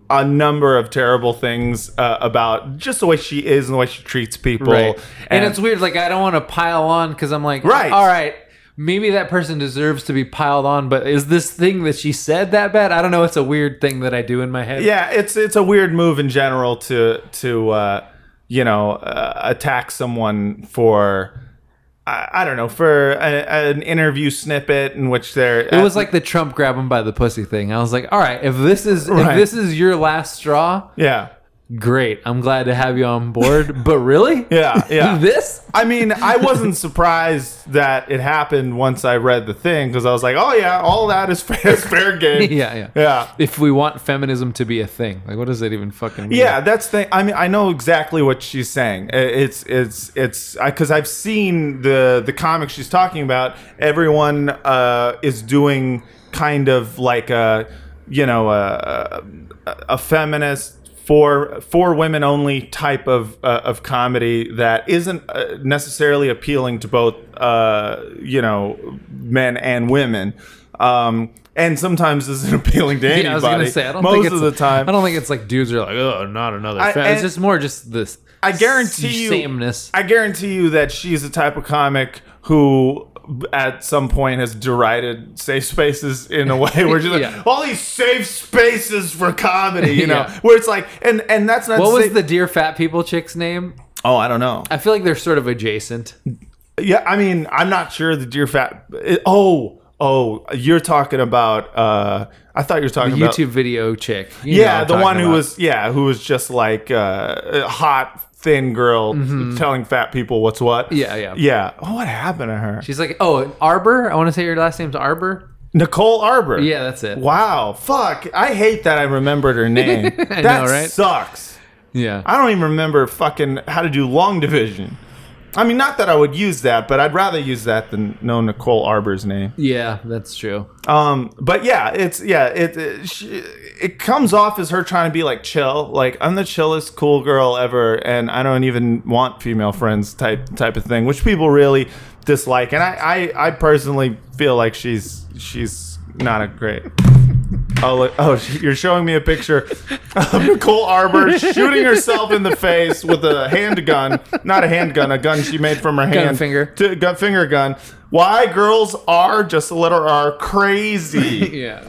a number of terrible things uh, about just the way she is and the way she treats people. Right. And, it's weird. Like, I don't want to pile on because I'm like, Right. all right, maybe that person deserves to be piled on, but is this thing that she said that bad? I don't know. It's a weird thing that I do in my head. yeah, it's it's a weird move in general to to uh, you know uh, attack someone for. I, I don't know for a, an interview snippet in which they're It was like the Trump grab him by the pussy thing. I was like, all right, if this is Right. if this is your last straw, yeah great. I'm glad to have you on board. *laughs* But really? yeah yeah *laughs* this? I mean, I wasn't surprised that it happened once I read the thing because I was like, oh yeah, all that is fair, is fair game. *laughs* Yeah, yeah. Yeah. If we want feminism to be a thing, like, what does that even fucking mean? Yeah, that's the. I mean, I know exactly what she's saying. It's it's it's because I've seen the the comic she's talking about. Everyone uh, is doing kind of like a you know a, a, a feminist for for women only type of uh, of comedy that isn't uh, necessarily appealing to both uh, you know men and women. Um, and sometimes *laughs* isn't appealing to anybody. Yeah, I was gonna say I don't most think it's of the time. I don't think it's like dudes are like, oh, not another. I- fan. It's just more just this. I guarantee you, sameness. I guarantee you that she's the type of comic who, at some point, has derided safe spaces in a way where she's like, *laughs* Yeah. all these safe spaces for comedy, you *laughs* know, Yeah. where it's like, and and that's not. What was the dear fat people chick's name? Oh, I don't know. I feel like they're sort of adjacent. Yeah, I mean, I'm not sure the dear fat. it- oh, oh, you're talking about. uh I thought you were talking The about YouTube video chick. You Yeah, the one who about. was yeah, who was just like uh, hot thin girl telling fat people what's what. Mm-hmm. Yeah, yeah. yeah. Oh, what happened to her? She's like, oh, Arbour. I want to say your last name's Arbour. Nicole Arbour. Yeah, that's it. Wow. Fuck. I hate that I remembered her *laughs* name. that know, right? sucks. Yeah. I don't even remember fucking how to do long division. I mean, not that I would use that, but I'd rather use that than know Nicole Arbour's name. Yeah, that's true. Um, but yeah, it's yeah, it it, she, it comes off as her trying to be like chill, like I'm the chillest cool girl ever, and I don't even want female friends type type of thing, which people really dislike, and I I, I personally feel like she's she's not a great. Oh, look, oh! *laughs* You're showing me a picture of Nicole Arbour *laughs* shooting herself in the face with a handgun, not a handgun, a gun she made from her hand, finger. to, gun finger gun. Why girls are just a letter R crazy? *laughs* Yeah.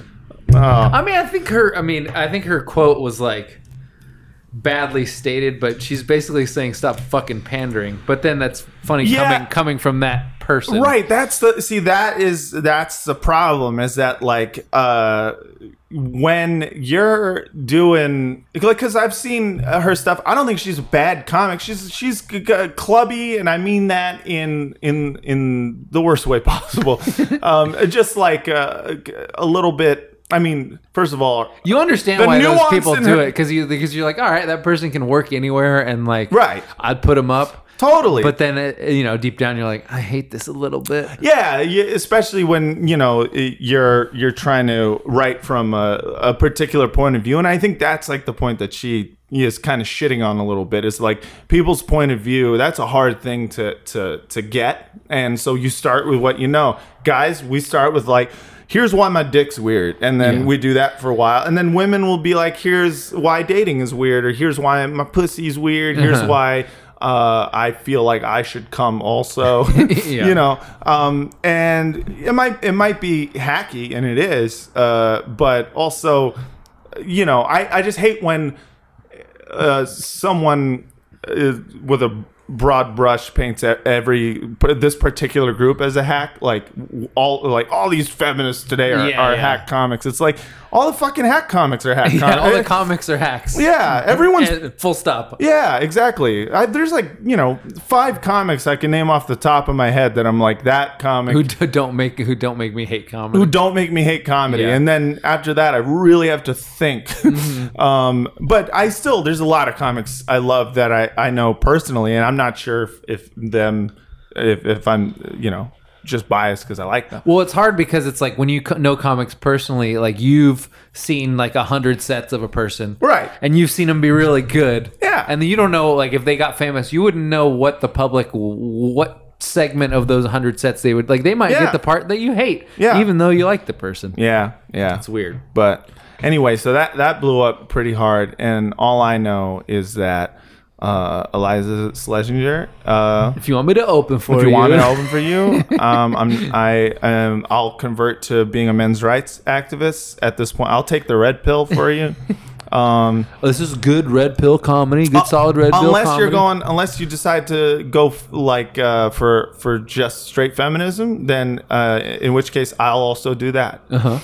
Oh. I mean, I think her. I mean, I think her quote was like badly stated, but she's basically saying stop fucking pandering. But then that's funny Yeah. coming coming from that person. Right. That's the see. That is that's the problem. Is that like uh when you're doing like because I've seen her stuff. I don't think she's a bad comic. She's she's clubby, and I mean that in in in the worst way *laughs* possible. um, just like uh, a little bit. I mean, first of all, You understand why those people do her- it because you because you're like, all right, that person can work anywhere, and like, Right. I'd put them up. Totally. But then, uh, you know, deep down, you're like, I hate this a little bit. Yeah, especially when you know you're you're trying to write from a, a particular point of view, and I think that's like the point that she is kind of shitting on a little bit. Is like people's point of view. That's a hard thing to to to get, and so you start with what you know, guys. We start with like. Here's why my dick's weird, and then Yeah. we do that for a while, and then women will be like, "Here's why dating is weird," or "Here's why my pussy's weird," "Here's Uh-huh. why uh, I feel like I should come also." *laughs* *laughs* Yeah. You know, um, and it might it might be hacky, and it is, uh, but also, you know, I, I just hate when uh, someone uh, with a broad brush paints every this particular group as a hack like all like all these feminists today are, Yeah, are yeah. hack comics it's like all the fucking hack comics are hack *laughs* Yeah, all the comics comics are hacks. *laughs* yeah everyone's And full stop. yeah, exactly. I, there's like you know five comics I can name off the top of my head that I'm like that comic Who d- don't make who don't make me hate comedy. Who don't make me hate comedy, Yeah. and then after that I really have to think. *laughs* Mm-hmm. um, but I still there's a lot of comics I love that I I know personally, and I'm not sure if, if them if if I'm you know just biased because I like them. Well, it's hard because it's like when you know comics personally, like you've seen like a hundred sets of a person, Right. And you've seen them be really good, Yeah. And then you don't know like if they got famous, you wouldn't know what the public what segment of those hundred sets they would like. They might Yeah. get the part that you hate, Yeah. even though you like the person. Yeah, yeah. It's weird. But anyway, so that that blew up pretty hard, and all I know is that uh, Iliza Shlesinger. Uh, If you want me to open for if you, you want me to open for you, *laughs* um, I'm I um, I'll convert to being a men's rights activist at this point. I'll take the red pill for you. *laughs* Um, this is good red pill comedy, good solid red pill. unless you're going, unless you decide to go f- like uh, for for just straight feminism, then uh, in which case I'll also do that. Uh-huh.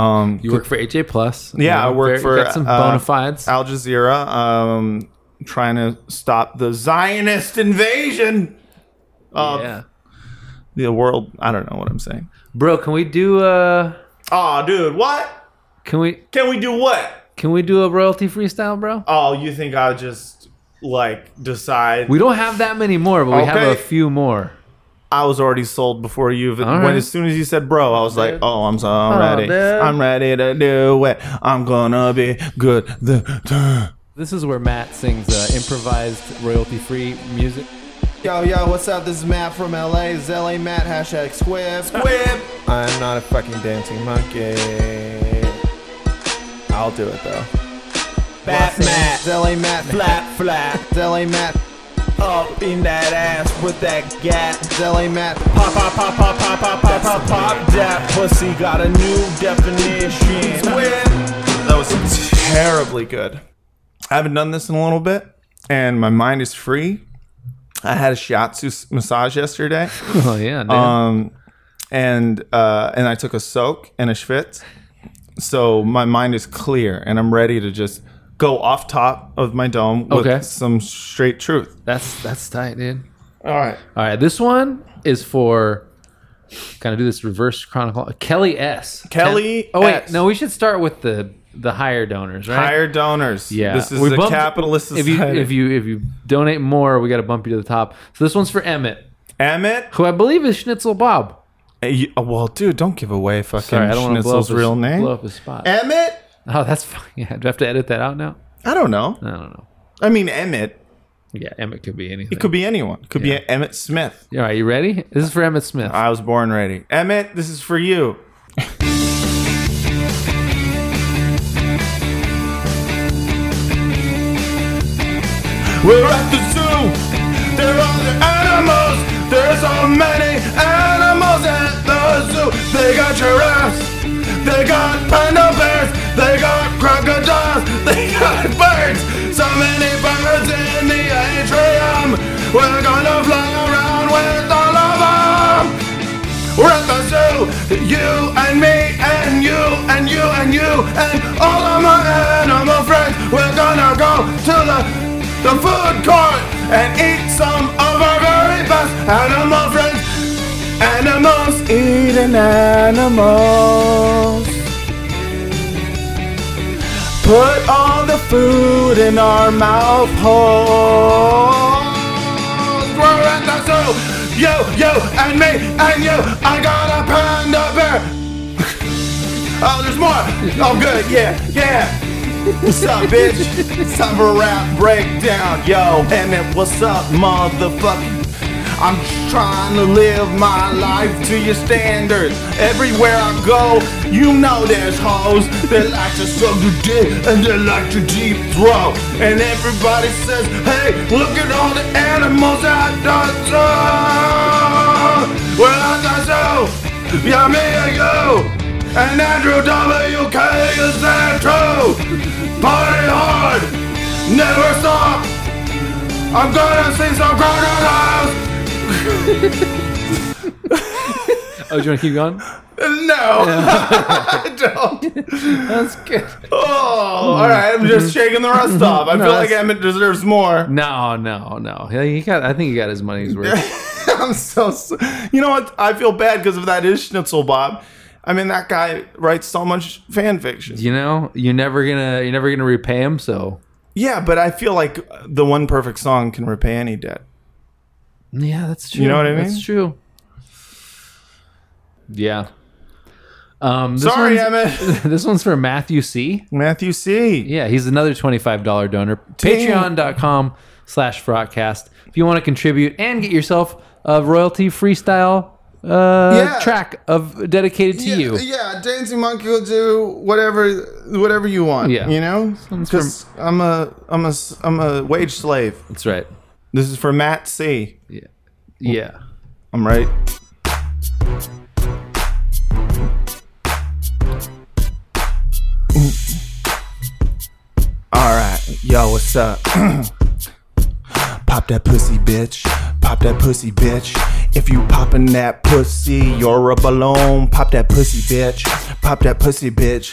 Um, You work for AJ Plus. Yeah, I You know, work very- for some uh, bona fides. Al Jazeera, um, trying to stop the Zionist invasion of yeah, the world. I don't know what I'm saying. bro, can we do uh Oh, dude, what? can we Can we do what? can we do a royalty freestyle, bro? Oh, you think I'll just like decide? We don't have that many more, but we have a few more. I was already sold before you. When right. as soon as you said bro, I was like, oh, I'm so I'm ready. dude. I'm ready to do it. I'm gonna be good. The This is where Matt sings uh, improvised royalty free music. Yo, yo, what's up? This is Matt from LA. This is LA Matt, hashtag squib. Squib! *laughs* I'm not a fucking dancing monkey. I'll do it though. Bat Matt. It's LA Matt, flap, flap. It's LA Matt. Up in that ass with that gat. It's LA Matt. Pop, pop, pop, pop, pop, pop, pop, pop, pop. That pussy got a new definition. Squib! That was terribly good. I haven't done this in a little bit, and my mind is free. I had a shiatsu massage yesterday, *laughs* Oh yeah, dude. um, and uh, and I took a soak and a schwitz, so my mind is clear, and I'm ready to just go off top of my dome with Okay. some straight truth. that's that's tight, dude. All right, All right, this one is for kind of do this reverse chronicle. Kelly S. Kelly Ken- oh wait, S. no, we should start with the the higher donors, right? higher donors. Yeah, this is We a bumped- capitalist If you if you if you donate more, we got to bump you to the top. So this one's for Emmett, Emmett, who I believe is Schnitzel Bob. Uh, you- oh, well, dude, don't give away fucking Sorry, I don't want to blow up Schnitzel's his real name. Blow up his spot. Emmett. Oh, that's fine. *laughs* Yeah, do I have to edit that out now? I don't know. I don't know. I mean, Emmett. Yeah, Emmett could be anything. It could be anyone. It Could Yeah. be Emmett Smith. All right, you ready? This is for Emmett Smith. I was born ready. Emmett, this is for you. *laughs* We're at the zoo. There are the animals. There's so many animals at the zoo. They got giraffes. They got panda bears. They got crocodiles. They got *laughs* birds. So many birds in the atrium. We're gonna fly around with all of them. We're at the zoo, you and me and you and you and you and all of my animal friends. We're gonna go to the the food court and eat some of our very best animal friends. Animals eating animals. Put all the food in our mouth holes. We're at the zoo. You, you, and me, and you. I got a panda bear. *laughs* oh, there's more. Oh, good. Yeah, yeah. What's up, bitch? It's time for a rap breakdown, yo. It, what's up, motherfucker? I'm trying to live my life to your standards. Everywhere I go, you know there's hoes that like to suck your dick and they like to deep throat. And everybody says, hey, look at all the animals at the zoo. We're at the zoo. Yeah, me and you. And Andrew WK is that true. Party hard, never stop. I'm gonna see some crocodiles. oh, do you want to keep going? No, *laughs* I don't. That's good. Oh, all right. I'm just mm-hmm. shaking the rust off. I No, feel like Emmett deserves more. No, no, no. He he got. I think he got his money's worth. *laughs* I'm so. s- You know what? I feel bad because of that is Schnitzel Bob. I mean, that guy writes so much fan fiction. you know, you're never gonna you're never gonna repay him. So Yeah, but I feel like the one perfect song can repay any debt. yeah, that's true. You know what I mean? That's true. Yeah. Um, this Sorry, Emmett. *laughs* this one's for Matthew C. Matthew C. Yeah, he's another $25 donor. Patreon.com slash Frotcast. If you want to contribute and get yourself a royalty freestyle uh, Yeah. track of dedicated to yeah, you. Yeah, Dancing Monkey will do whatever whatever you want. Yeah. you know, Sounds because I'm a I'm a I'm a wage slave. That's right. This is for Matt C. Yeah. Yeah. I'm right. All right, yo, what's up? *clears throat* Pop that pussy, bitch. Pop that pussy, bitch. If you poppin' that pussy, you're a balloon. Pop that pussy, bitch. Pop that pussy, bitch.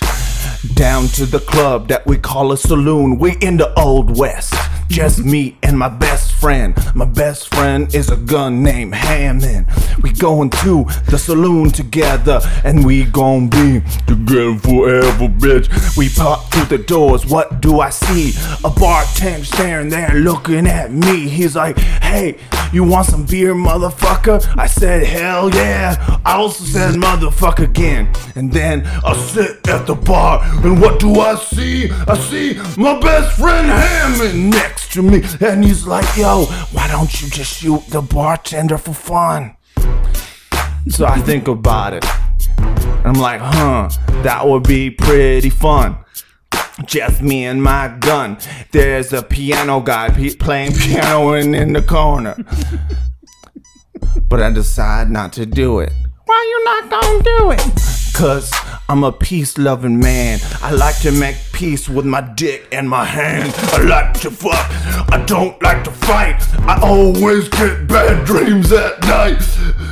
Down to the club that we call a saloon. We in the old west. Just me and my best friend. My best friend is a gun named Hammond. We going to the saloon together, and we gon' be together forever, bitch. We pop through the doors. What do I see? A bartender staring there, looking at me. He's like, "Hey, you want some beer, motherfucker?" I said, "Hell yeah!" I also said, "Motherfucker" again, and then I sit at the bar, and what do I see? I see my best friend Hammond next to me, and he's like, "Yo, why don't you just shoot the bartender for fun?" So I think about it. I'm like, huh, that would be pretty fun. Just me and my gun. There's a piano guy playing piano in, in the corner. but I decide not to do it. Why you not gonna do it? Cause I'm a peace loving man. I like to make peace with my dick and my hand. I like to fuck. I don't like to fight. I always get bad dreams at night.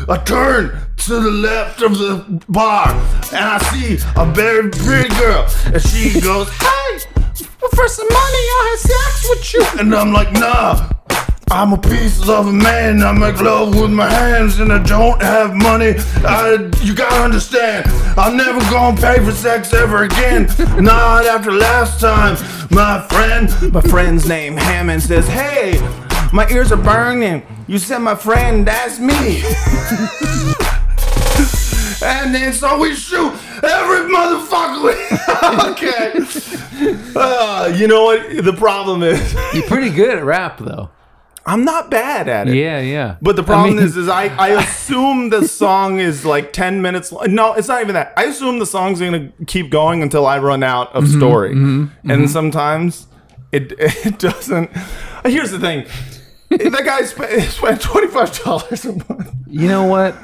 I turn to the left of the bar and I see a very pretty girl. And she goes, Hey, for some money, I'll have sex with you. And I'm like, Nah. I'm a piece of a man. I make love with my hands, and I don't have money. I, you gotta understand, I'm never gonna pay for sex ever again. *laughs* Not after last time. My friend, my friend's name Hammond says, "Hey, my ears are burning." You said my friend, that's me. *laughs* And then so we shoot every motherfucker. okay. *laughs* Uh, you know what? The problem is You're pretty good at rap, though. I'm not bad at it. Yeah, yeah. But the problem I mean- is, is I, I assume the *laughs* song is like 10 minutes. Long. No, it's not even that. I assume the song's going to keep going until I run out of Mm-hmm, story. And sometimes it, *laughs* it doesn't. Here's the thing. that guy spent, *laughs* spent $25 a month. You know what?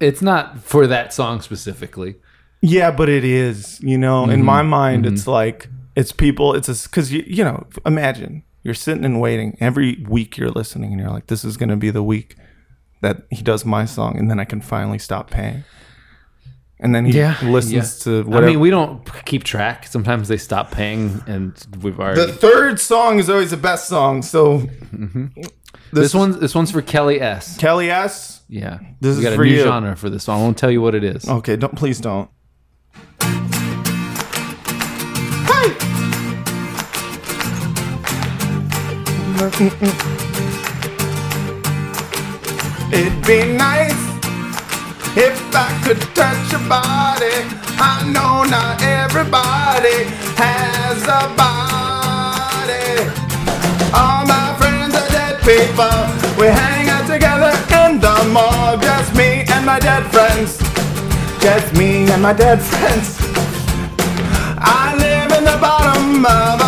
It's not for that song specifically. Yeah, but it is. You know, in Mm-hmm. my mind, it's like, it's people, it's a, because, you, you know, imagine you're sitting and waiting. Every week you're listening and you're like, this is going to be the week that he does my song. And then I can finally stop paying. And then he Yeah, listens yeah. to whatever. I mean, we don't keep track. Sometimes they stop paying, and we've already. the third song is always the best song. So mm-hmm. this one's this one's for Kelly S. Kelly S. Yeah, This we is got for a new you. genre for this song. I won't tell you what it is. Okay, don't please don't. It'd be nice if I could touch your body. I know not everybody has a body. All my friends are dead people. We hang out together in the mall. Just me and my dead friends. Just me and my dead friends. I live in the bottom of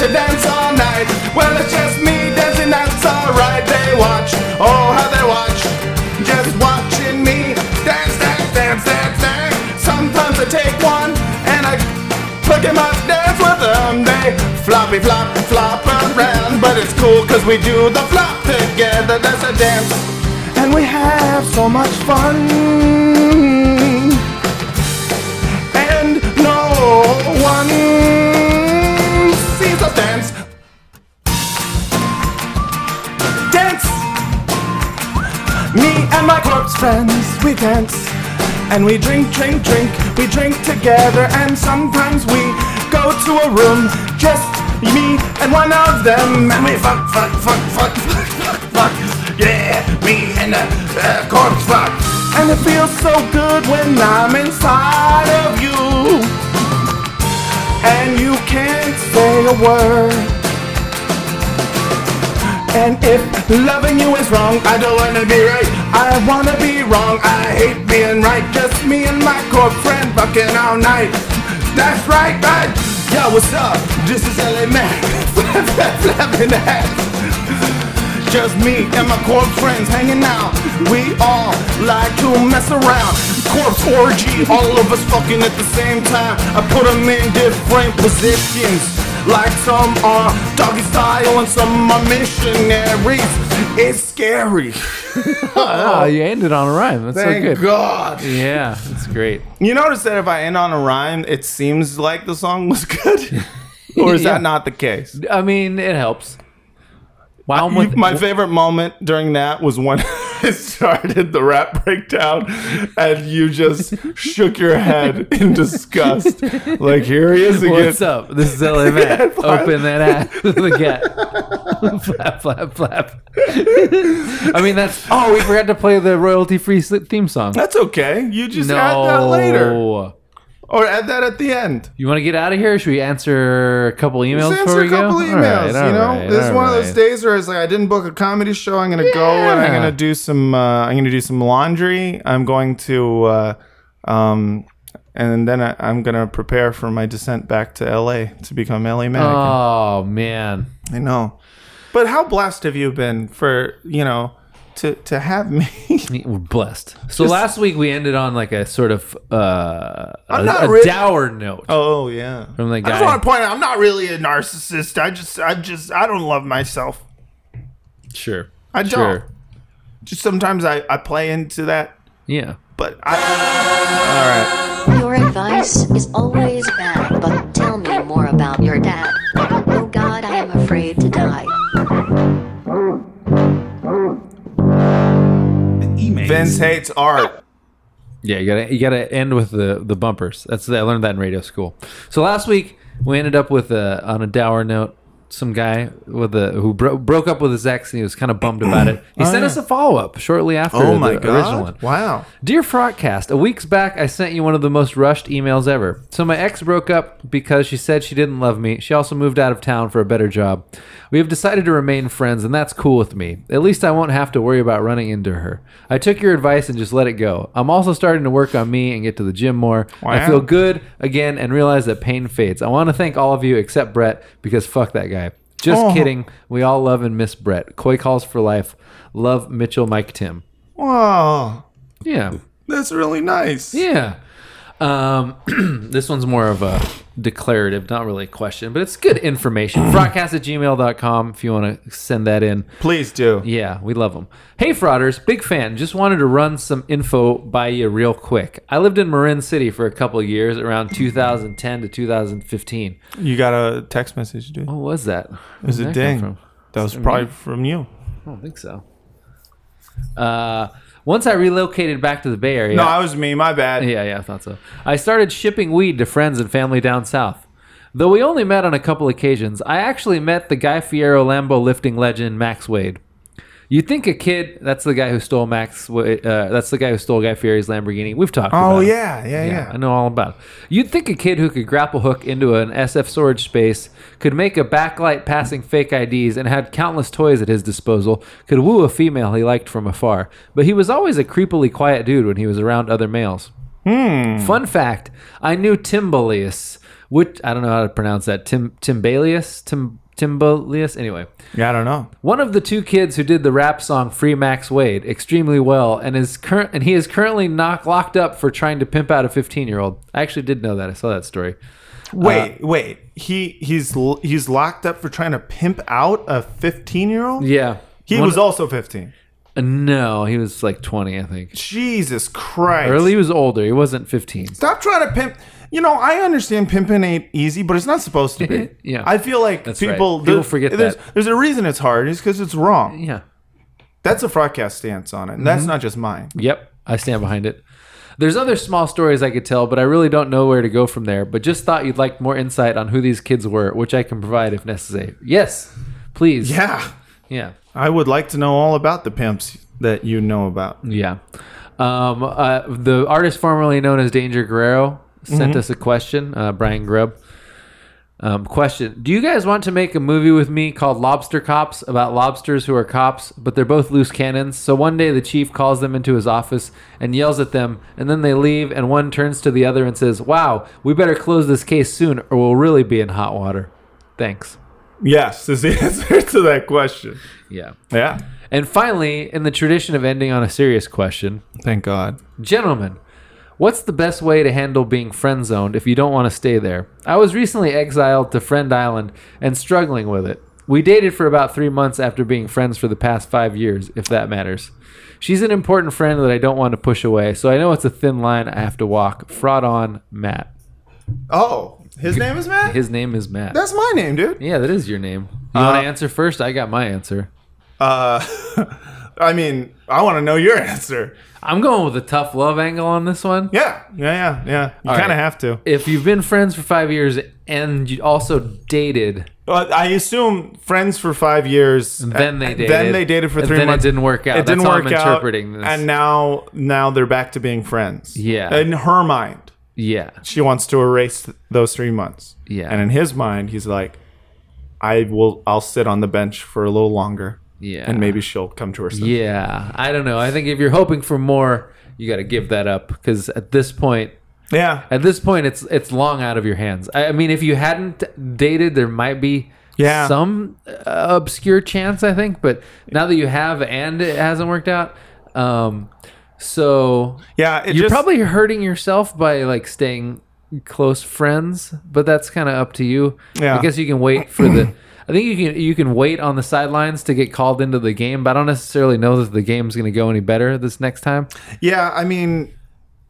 to dance all night. Well, it's just me dancing, that's alright. They watch, oh, how they watch. Just watching me dance, dance, dance, dance, dance. Sometimes I take one and I Look at my dance with them. They floppy flop flop around, but it's cool cause we do the flop together. That's a dance, and we have so much fun. And no dance. Dance. Me and my corpse friends, we dance. And we drink, drink, drink, we drink together. And sometimes we go to a room just Me and one of them, and we fuck, fuck, fuck, fuck, fuck, fuck, fuck. Yeah, me and the uh, corpse fuck. And it feels so good when I'm inside of you. And you can't say a word. And if loving you is wrong, I don't wanna be right. I wanna be wrong. I hate being right. Just me and my corp friend fucking all night. That's right, right. Yo, what's up? This is LA flap, flapping ass. Just me and my corpse friends hanging out. We all like to mess around. Corpse orgy, all of us fucking at the same time. I put them in different positions. Like some are doggy style and some are missionaries. It's scary. Oh, *laughs* you ended on a rhyme. That's Thank so good. God. Yeah, that's great. You notice that if I end on a rhyme, it seems like the song was good? *laughs* or is Yeah. that not the case? I mean, it helps. Wow, with my favorite moment during that was when *laughs* I started the rap breakdown and you just shook your head in disgust. Like, here he is again. What's up? This is LA *laughs* Matt. Open that ass with the cat. flap, flap, flap. *laughs* I mean, that's. Oh, we forgot to play the royalty free theme song. That's okay. You just no. add that later. Or add that at the end. You want to get out of here? Or should we answer a couple emails Just before answer a couple All emails. right, all you know, right, this is all one of those days where it's like I didn't book a comedy show. I'm gonna go and I'm gonna do some. Uh, I'm gonna do some laundry. I'm going to, uh, um, and then I, I'm gonna prepare for my descent back to LA to become LA man. Oh man, I know, but how blessed have you been for you know to to have me? *laughs* we're blessed. So last week we ended on like a sort of uh, I'm a, not a really- dour note oh yeah. from the I just want to point out I'm not really a narcissist. I just I just I don't love myself. Sure, I don't. Sure. Just sometimes I I play into that, Yeah. but I. All right. Your advice is always bad, but tell me more about your dad. Oh God, I am afraid to die. Vince hates art. Yeah, you gotta you gotta end with the the bumpers. That's I learned that in radio school. So last week we ended up with a on a dour note. Some guy with a who bro- broke up with his ex and he was kind of bummed about it. He *clears throat* oh, sent us a follow up shortly after Oh the my original one. Wow. Dear Frotcast, a weeks back I sent you one of the most rushed emails ever. So my ex broke up because she said she didn't love me. She also moved out of town for a better job. We have decided to remain friends, and that's cool with me. At least I won't have to worry about running into her. I took your advice and just let it go. I'm also starting to work on me and get to the gym more. I feel good again and realize that pain fades. I want to thank all of you except Brett because fuck that guy. Just Oh. kidding. We all love and miss Brett. Koi calls for life. Love Mitchell, Mike, Tim. Wow. Yeah. That's really nice. Yeah. Um, *clears throat* this one's more of a declarative, not really a question, but it's good information. *clears throat* Frotcast at gmail.com if you want to send that in. Please do. Yeah, we love them. Hey, frauders, big fan. Just wanted to run some info by you real quick. I lived in Marin City for a couple of years, around 2010 to 2015. You got a text message, dude. What was that? It was a ding. That was probably from you. I don't think so. Uh, once I relocated back to the Bay Area. No, I was me. My bad. Yeah, yeah, I thought so. I started shipping weed to friends and family down south. Though we only met on a couple occasions, I actually met the Guy Fieri Lambo lifting legend Max Wade. You'd think a kid, that's the guy who stole Max, uh, that's the guy who stole Guy Fieri's Lamborghini. We've talked about Oh him. yeah, yeah, yeah. I know all about it. You'd think a kid who could grapple hook into an SF storage space, could make a backlight passing fake IDs, and had countless toys at his disposal, could woo a female he liked from afar. But he was always a creepily quiet dude when he was around other males. Fun fact: I knew Timbalius, which I don't know how to pronounce that. Tim Timbalius, Tim Timbalius. Anyway, Yeah, I don't know. one of the two kids who did the rap song "Free Max Wade" extremely well, and is current and he is currently knock, locked up for trying to pimp out a 15 year old. I actually did know that. I saw that story. Wait, wait. He he's he's locked up for trying to pimp out a 15 year old. Yeah, He One- was also 15. uh, no, he was like 20, I think. Jesus Christ. Or he was older. He wasn't 15. Stop trying to pimp. You know, I understand pimping ain't easy, but it's not supposed to be. *laughs* Yeah. I feel like That's right. people People forget there's, that. There's a reason it's hard. It's because it's wrong. Yeah. That's a Frotcast stance on it. And Mm-hmm. that's not just mine. Yep, I stand behind it. There's other small stories I could tell, but I really don't know where to go from there. But just thought you'd like more insight on who these kids were, which I can provide if necessary. Yes, please. Yeah. Yeah. I would like to know all about the pimps that you know about. Yeah. Um, uh, the artist formerly known as Danger Guerrero sent us a question, uh, Brian Grubb. Um, question Do you guys want to make a movie with me called Lobster Cops about lobsters who are cops, but they're both loose cannons? So one day the chief calls them into his office and yells at them, and then they leave, and one turns to the other and says, Wow, we better close this case soon or we'll really be in hot water. Thanks. Yes, *laughs* is the answer to that question. Yeah. Yeah. And finally, in the tradition of ending on a serious question, Thank God. Gentlemen, what's the best way to handle being friend zoned if you don't want to stay there? I was recently exiled to Friend Island and struggling with it. We dated for about three months after being friends for the past five years, if that matters. She's an important friend that I don't want to push away, so I know it's a thin line I have to walk. Fraud on Matt. Oh, his name is Matt? His name is Matt. That's my name, dude. yeah, that is your name. You want Uh, to answer first? I got my answer. Uh, *laughs* I mean, I want to know your *laughs* answer. I'm going with a tough love angle on this one. Yeah, yeah, yeah, yeah. You All kind of right. have to. If you've been friends for five years and you also dated, Well, I assume friends for five years. Then they uh, dated. Then they dated for And three then it months. didn't work out. It didn't how work I'm out. interpreting this. And now, now they're back to being friends. Yeah. In her mind, yeah, she wants to erase th- those three months. Yeah. And in his mind, he's like, I will. I'll sit on the bench for a little longer. Yeah. And maybe she'll come to her senses. yeah. I don't know. I think if you're hoping for more, you got to give that up because at this point, Yeah. at this point, it's it's long out of your hands. I, I mean, if you hadn't dated, there might be Yeah. some uh, obscure chance. I think, but now that you have and it hasn't worked out, um, so Yeah. You're just, probably hurting yourself by like staying close friends, but that's kind of up to you. Yeah. I guess you can wait for the. I think you can you can wait on the sidelines to get called into the game, but I don't necessarily know that the game's going to go any better this next time. Yeah, I mean,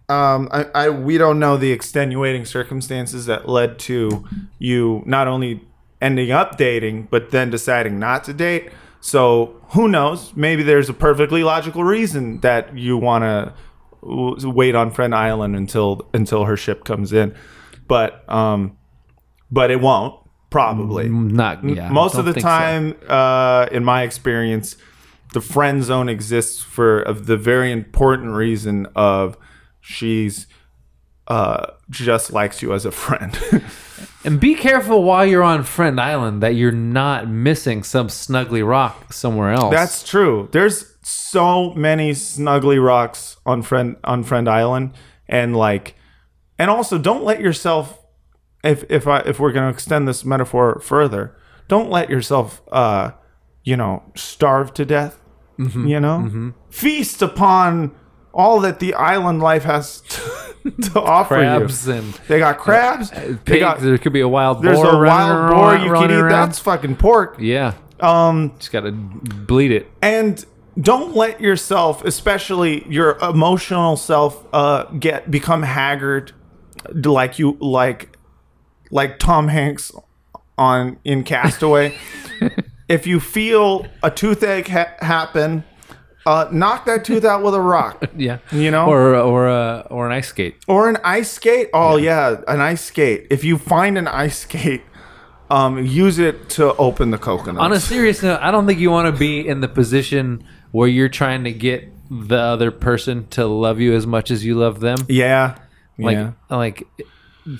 um, I, I we don't know the extenuating circumstances that led to you not only ending up dating, but then deciding not to date. So who knows? Maybe there's a perfectly logical reason that you want to wait on Friend Island until until her ship comes in, but um, but it won't probably. Not yeah. Most of the think so. time, uh, in my experience, the friend zone exists for of the very important reason of she's uh, just likes you as a friend. *laughs* And be careful while you're on Friend Island that you're not missing some snuggly rock somewhere else. That's true. There's so many snuggly rocks on friend on Friend Island, and like, and also don't let yourself. If if I if we're gonna extend this metaphor further, don't let yourself, uh, you know, starve to death. Mm-hmm. You know, feast upon all that the island life has *laughs* to, to offer crabs you. and They got crabs. pigs. They got there could be a wild there's boar There's a wild boar around- you can eat. around. That's fucking pork. yeah. Um, Just got to bleed it. and don't let yourself especially your emotional self uh get become haggard like you like like tom hanks on in castaway *laughs* if you feel a toothache ha- happen uh knock that tooth out with a rock *laughs* Yeah. You know? or or uh, or an ice skate. or an ice skate oh yeah. an ice skate if you find an ice skate um use it to open the coconut On a serious note, I don't think you want to be in the position where you're trying to get the other person to love you as much as you love them. yeah Like yeah like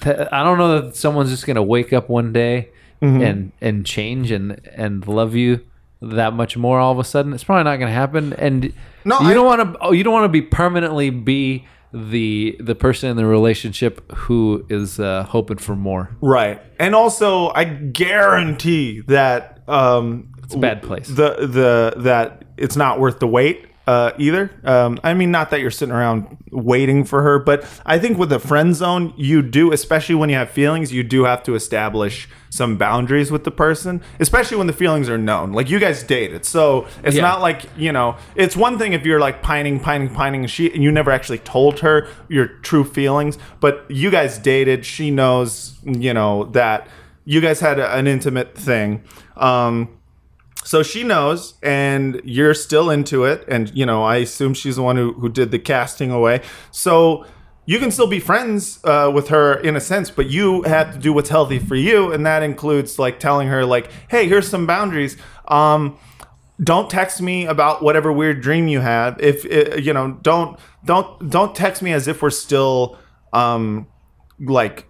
th- I don't know that someone's just gonna wake up one day Mm-hmm. and and change and and love you that much more all of a sudden. It's probably not gonna happen. And No, you I- don't want to. Oh, you don't want to be permanently be the the person in the relationship who is uh, hoping for more. Right. And also I guarantee that um it's a bad place. The the that it's not worth the wait uh either. Um I mean not that you're sitting around waiting for her, but I think with a friend zone you do especially when you have feelings, you do have to establish some boundaries with the person, especially when the feelings are known. Like you guys dated. So it's Yeah. not like, you know, it's one thing if you're like pining, pining, pining and she and you never actually told her your true feelings, but you guys dated, she knows, you know, that you guys had a, an intimate thing. Um so she knows and you're still into it and you know i assume she's the one who, who did the casting away so you can still be friends uh, with her in a sense, but you have to do what's healthy for you, and that includes like telling her like, "Hey, here's some boundaries." Um, don't text me about whatever weird dream you have. If uh, you know, don't don't don't text me as if we're still um, like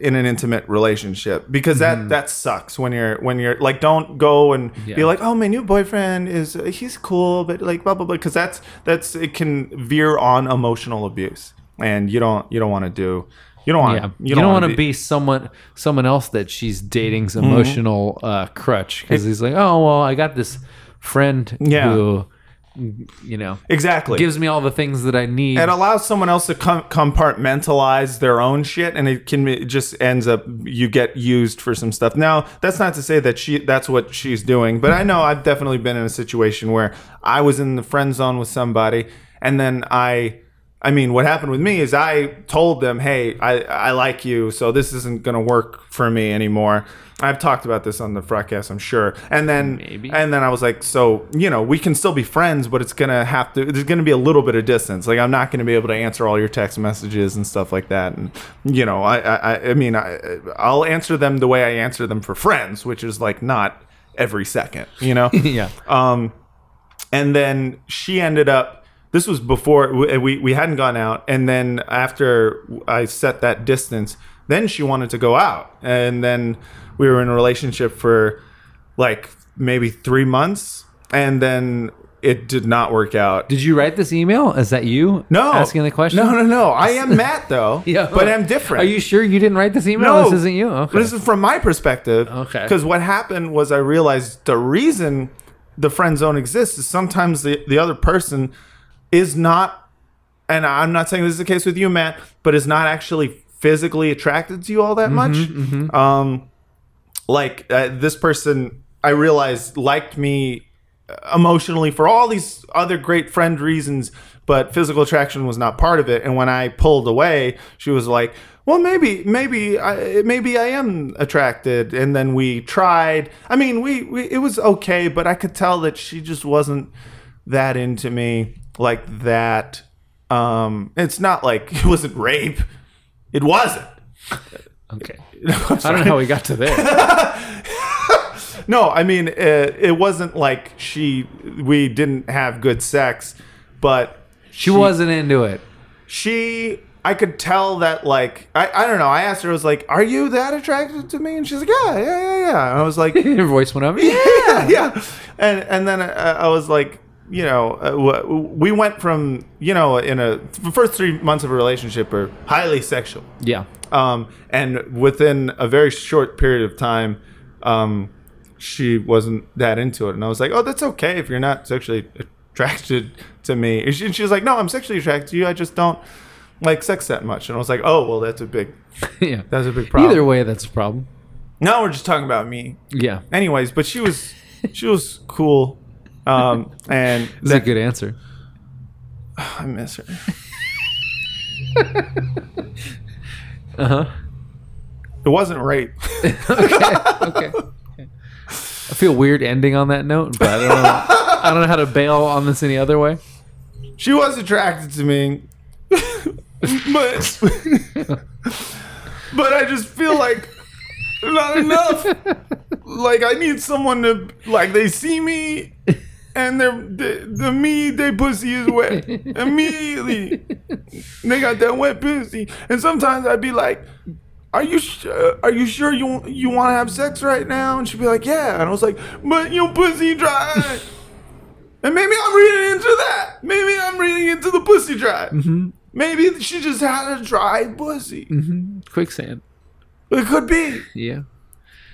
in an intimate relationship because that that sucks when you're when you're like don't go and be like oh my new boyfriend is he's cool but like blah blah blah because that's that's it can veer on emotional abuse and you don't you don't want to do you don't want Yeah, you, don't, want to be, someone someone else that she's dating's Mm-hmm. emotional uh, crutch because he's like, oh well, I got this friend Yeah. who, you know, exactly gives me all the things that I need. it allows someone else to com- compartmentalize their own shit and it can it just ends up you get used for some stuff now that's not to say that she that's what she's doing but i know i've definitely been in a situation where i was in the friend zone with somebody and then i I mean, what happened with me is I told them, "Hey, I, I like you, so this isn't going to work for me anymore." I've talked about this on the Frotcast, I'm sure. And then, Maybe. and then I was like, "So, you know, we can still be friends, but it's gonna have to. There's gonna be a little bit of distance. Like, I'm not gonna be able to answer all your text messages and stuff like that. And you know, I, I, I mean, I, I'll answer them the way I answer them for friends, which is like not every second, you know." *laughs* yeah, Um, and then she ended up. This was before we, we hadn't gone out, and then after I set that distance, then she wanted to go out, and then we were in a relationship for like maybe three months, and then it did not work out. did you write this email? Is that you? no, asking the question. No, no, no. I *laughs* am Matt though, *laughs* Yeah. but I'm different. Are you sure you didn't write this email? No, this isn't you. Okay. This is from my perspective. Okay. Because what happened was I realized the reason the friend zone exists is sometimes the, the other person is not, and I'm not saying this is the case with you, Matt, but is not actually physically attracted to you all that much. Um, like uh, this person, I realized liked me emotionally for all these other great friend reasons, but physical attraction was not part of it. And when I pulled away, she was like, "Well, maybe, maybe, I, maybe I am attracted." And then we tried. I mean, we, we it was okay, but I could tell that she just wasn't that into me like that. Um, it's not like *laughs* it wasn't rape. It wasn't. okay. *laughs* I'm don't know how we got to there. *laughs* No, I mean it, it wasn't like she we didn't have good sex, but She wasn't into it. she I could tell that like I, I don't know. I asked her, I was like, "Are you that attracted to me?" And she's like, "Yeah, yeah, yeah, yeah." And I was like, Your voice went up. "Yeah, yeah." And and then I, I was like, you know, uh, we went from you know in a the first three months of a relationship are highly sexual. Yeah. Um, and within a very short period of time, um, she wasn't that into it. And I was like, oh, that's okay if you're not sexually attracted to me. And she, and she was like, no, I'm sexually attracted to you. I just don't like sex that much. And I was like, oh, well, that's a big, *laughs* yeah. that's a big problem. Either way, that's a problem. Now we're just talking about me. Yeah. Anyways, but she was, she was cool. Um, and *laughs* That's a good answer. *sighs* I miss her. Uh huh. It wasn't rape. *laughs* okay. I feel weird ending on that note, but I don't know. I don't know how to bail on this any other way. she was attracted to me *laughs* but but i just feel like not enough like i need someone to like they see me and they're the, the me they pussy is wet immediately they got that wet pussy and sometimes i'd be like are you sure? Uh, are you sure you you want to have sex right now? And she'd be like, "Yeah." And I was like, "But your pussy dry." And maybe I'm reading into that. Maybe I'm reading into the pussy dry. Mm-hmm. Maybe she just had a dry pussy. Mm-hmm. Quicksand. It could be. Yeah.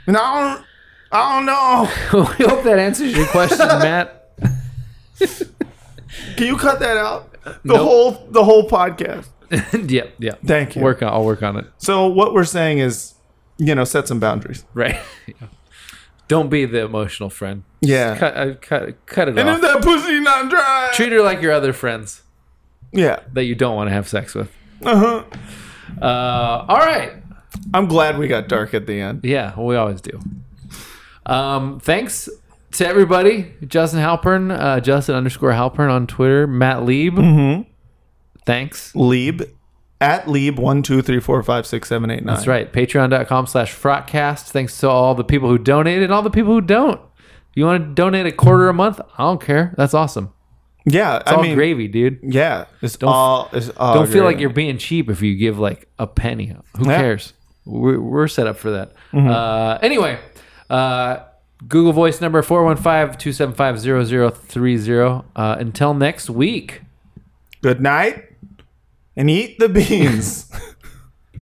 And I don't. I don't know. *laughs* we hope that answers your question, *laughs* Matt. Can you cut that out? The Nope. whole the whole podcast. *laughs* yep. Yeah. Thank you. Work on. I'll work on it. So what we're saying is, you know, set some boundaries. Right. Yeah. *laughs* Don't be the emotional friend. Yeah. Cut. Uh, cut. Cut it And if that pussy not dry, Treat her like your other friends yeah. that you don't want to have sex with. Uh-huh. Uh. All right. I'm glad we got dark at the end. Yeah, we always do. Um, thanks to everybody. Justin Halpern, uh, Justin underscore Halpern on Twitter. Matt Lieb. Mm-hmm. Thanks. Lieb. at Lieb one two three four five six seven eight nine. That's right. Patreon.com slash Frotcast. Thanks to all the people who donated and all the people who don't. You want to donate a quarter a month, I don't care. That's awesome. Yeah, It's I all mean, gravy, dude. yeah, it's Don't- all. It's all don't feel like you're being cheap if you give like a penny. Who Yeah. cares? We're, we're set up for that. Uh, anyway, uh, Google Voice number 415-275-0030. Uh, until next week. good night and eat the beans. *laughs*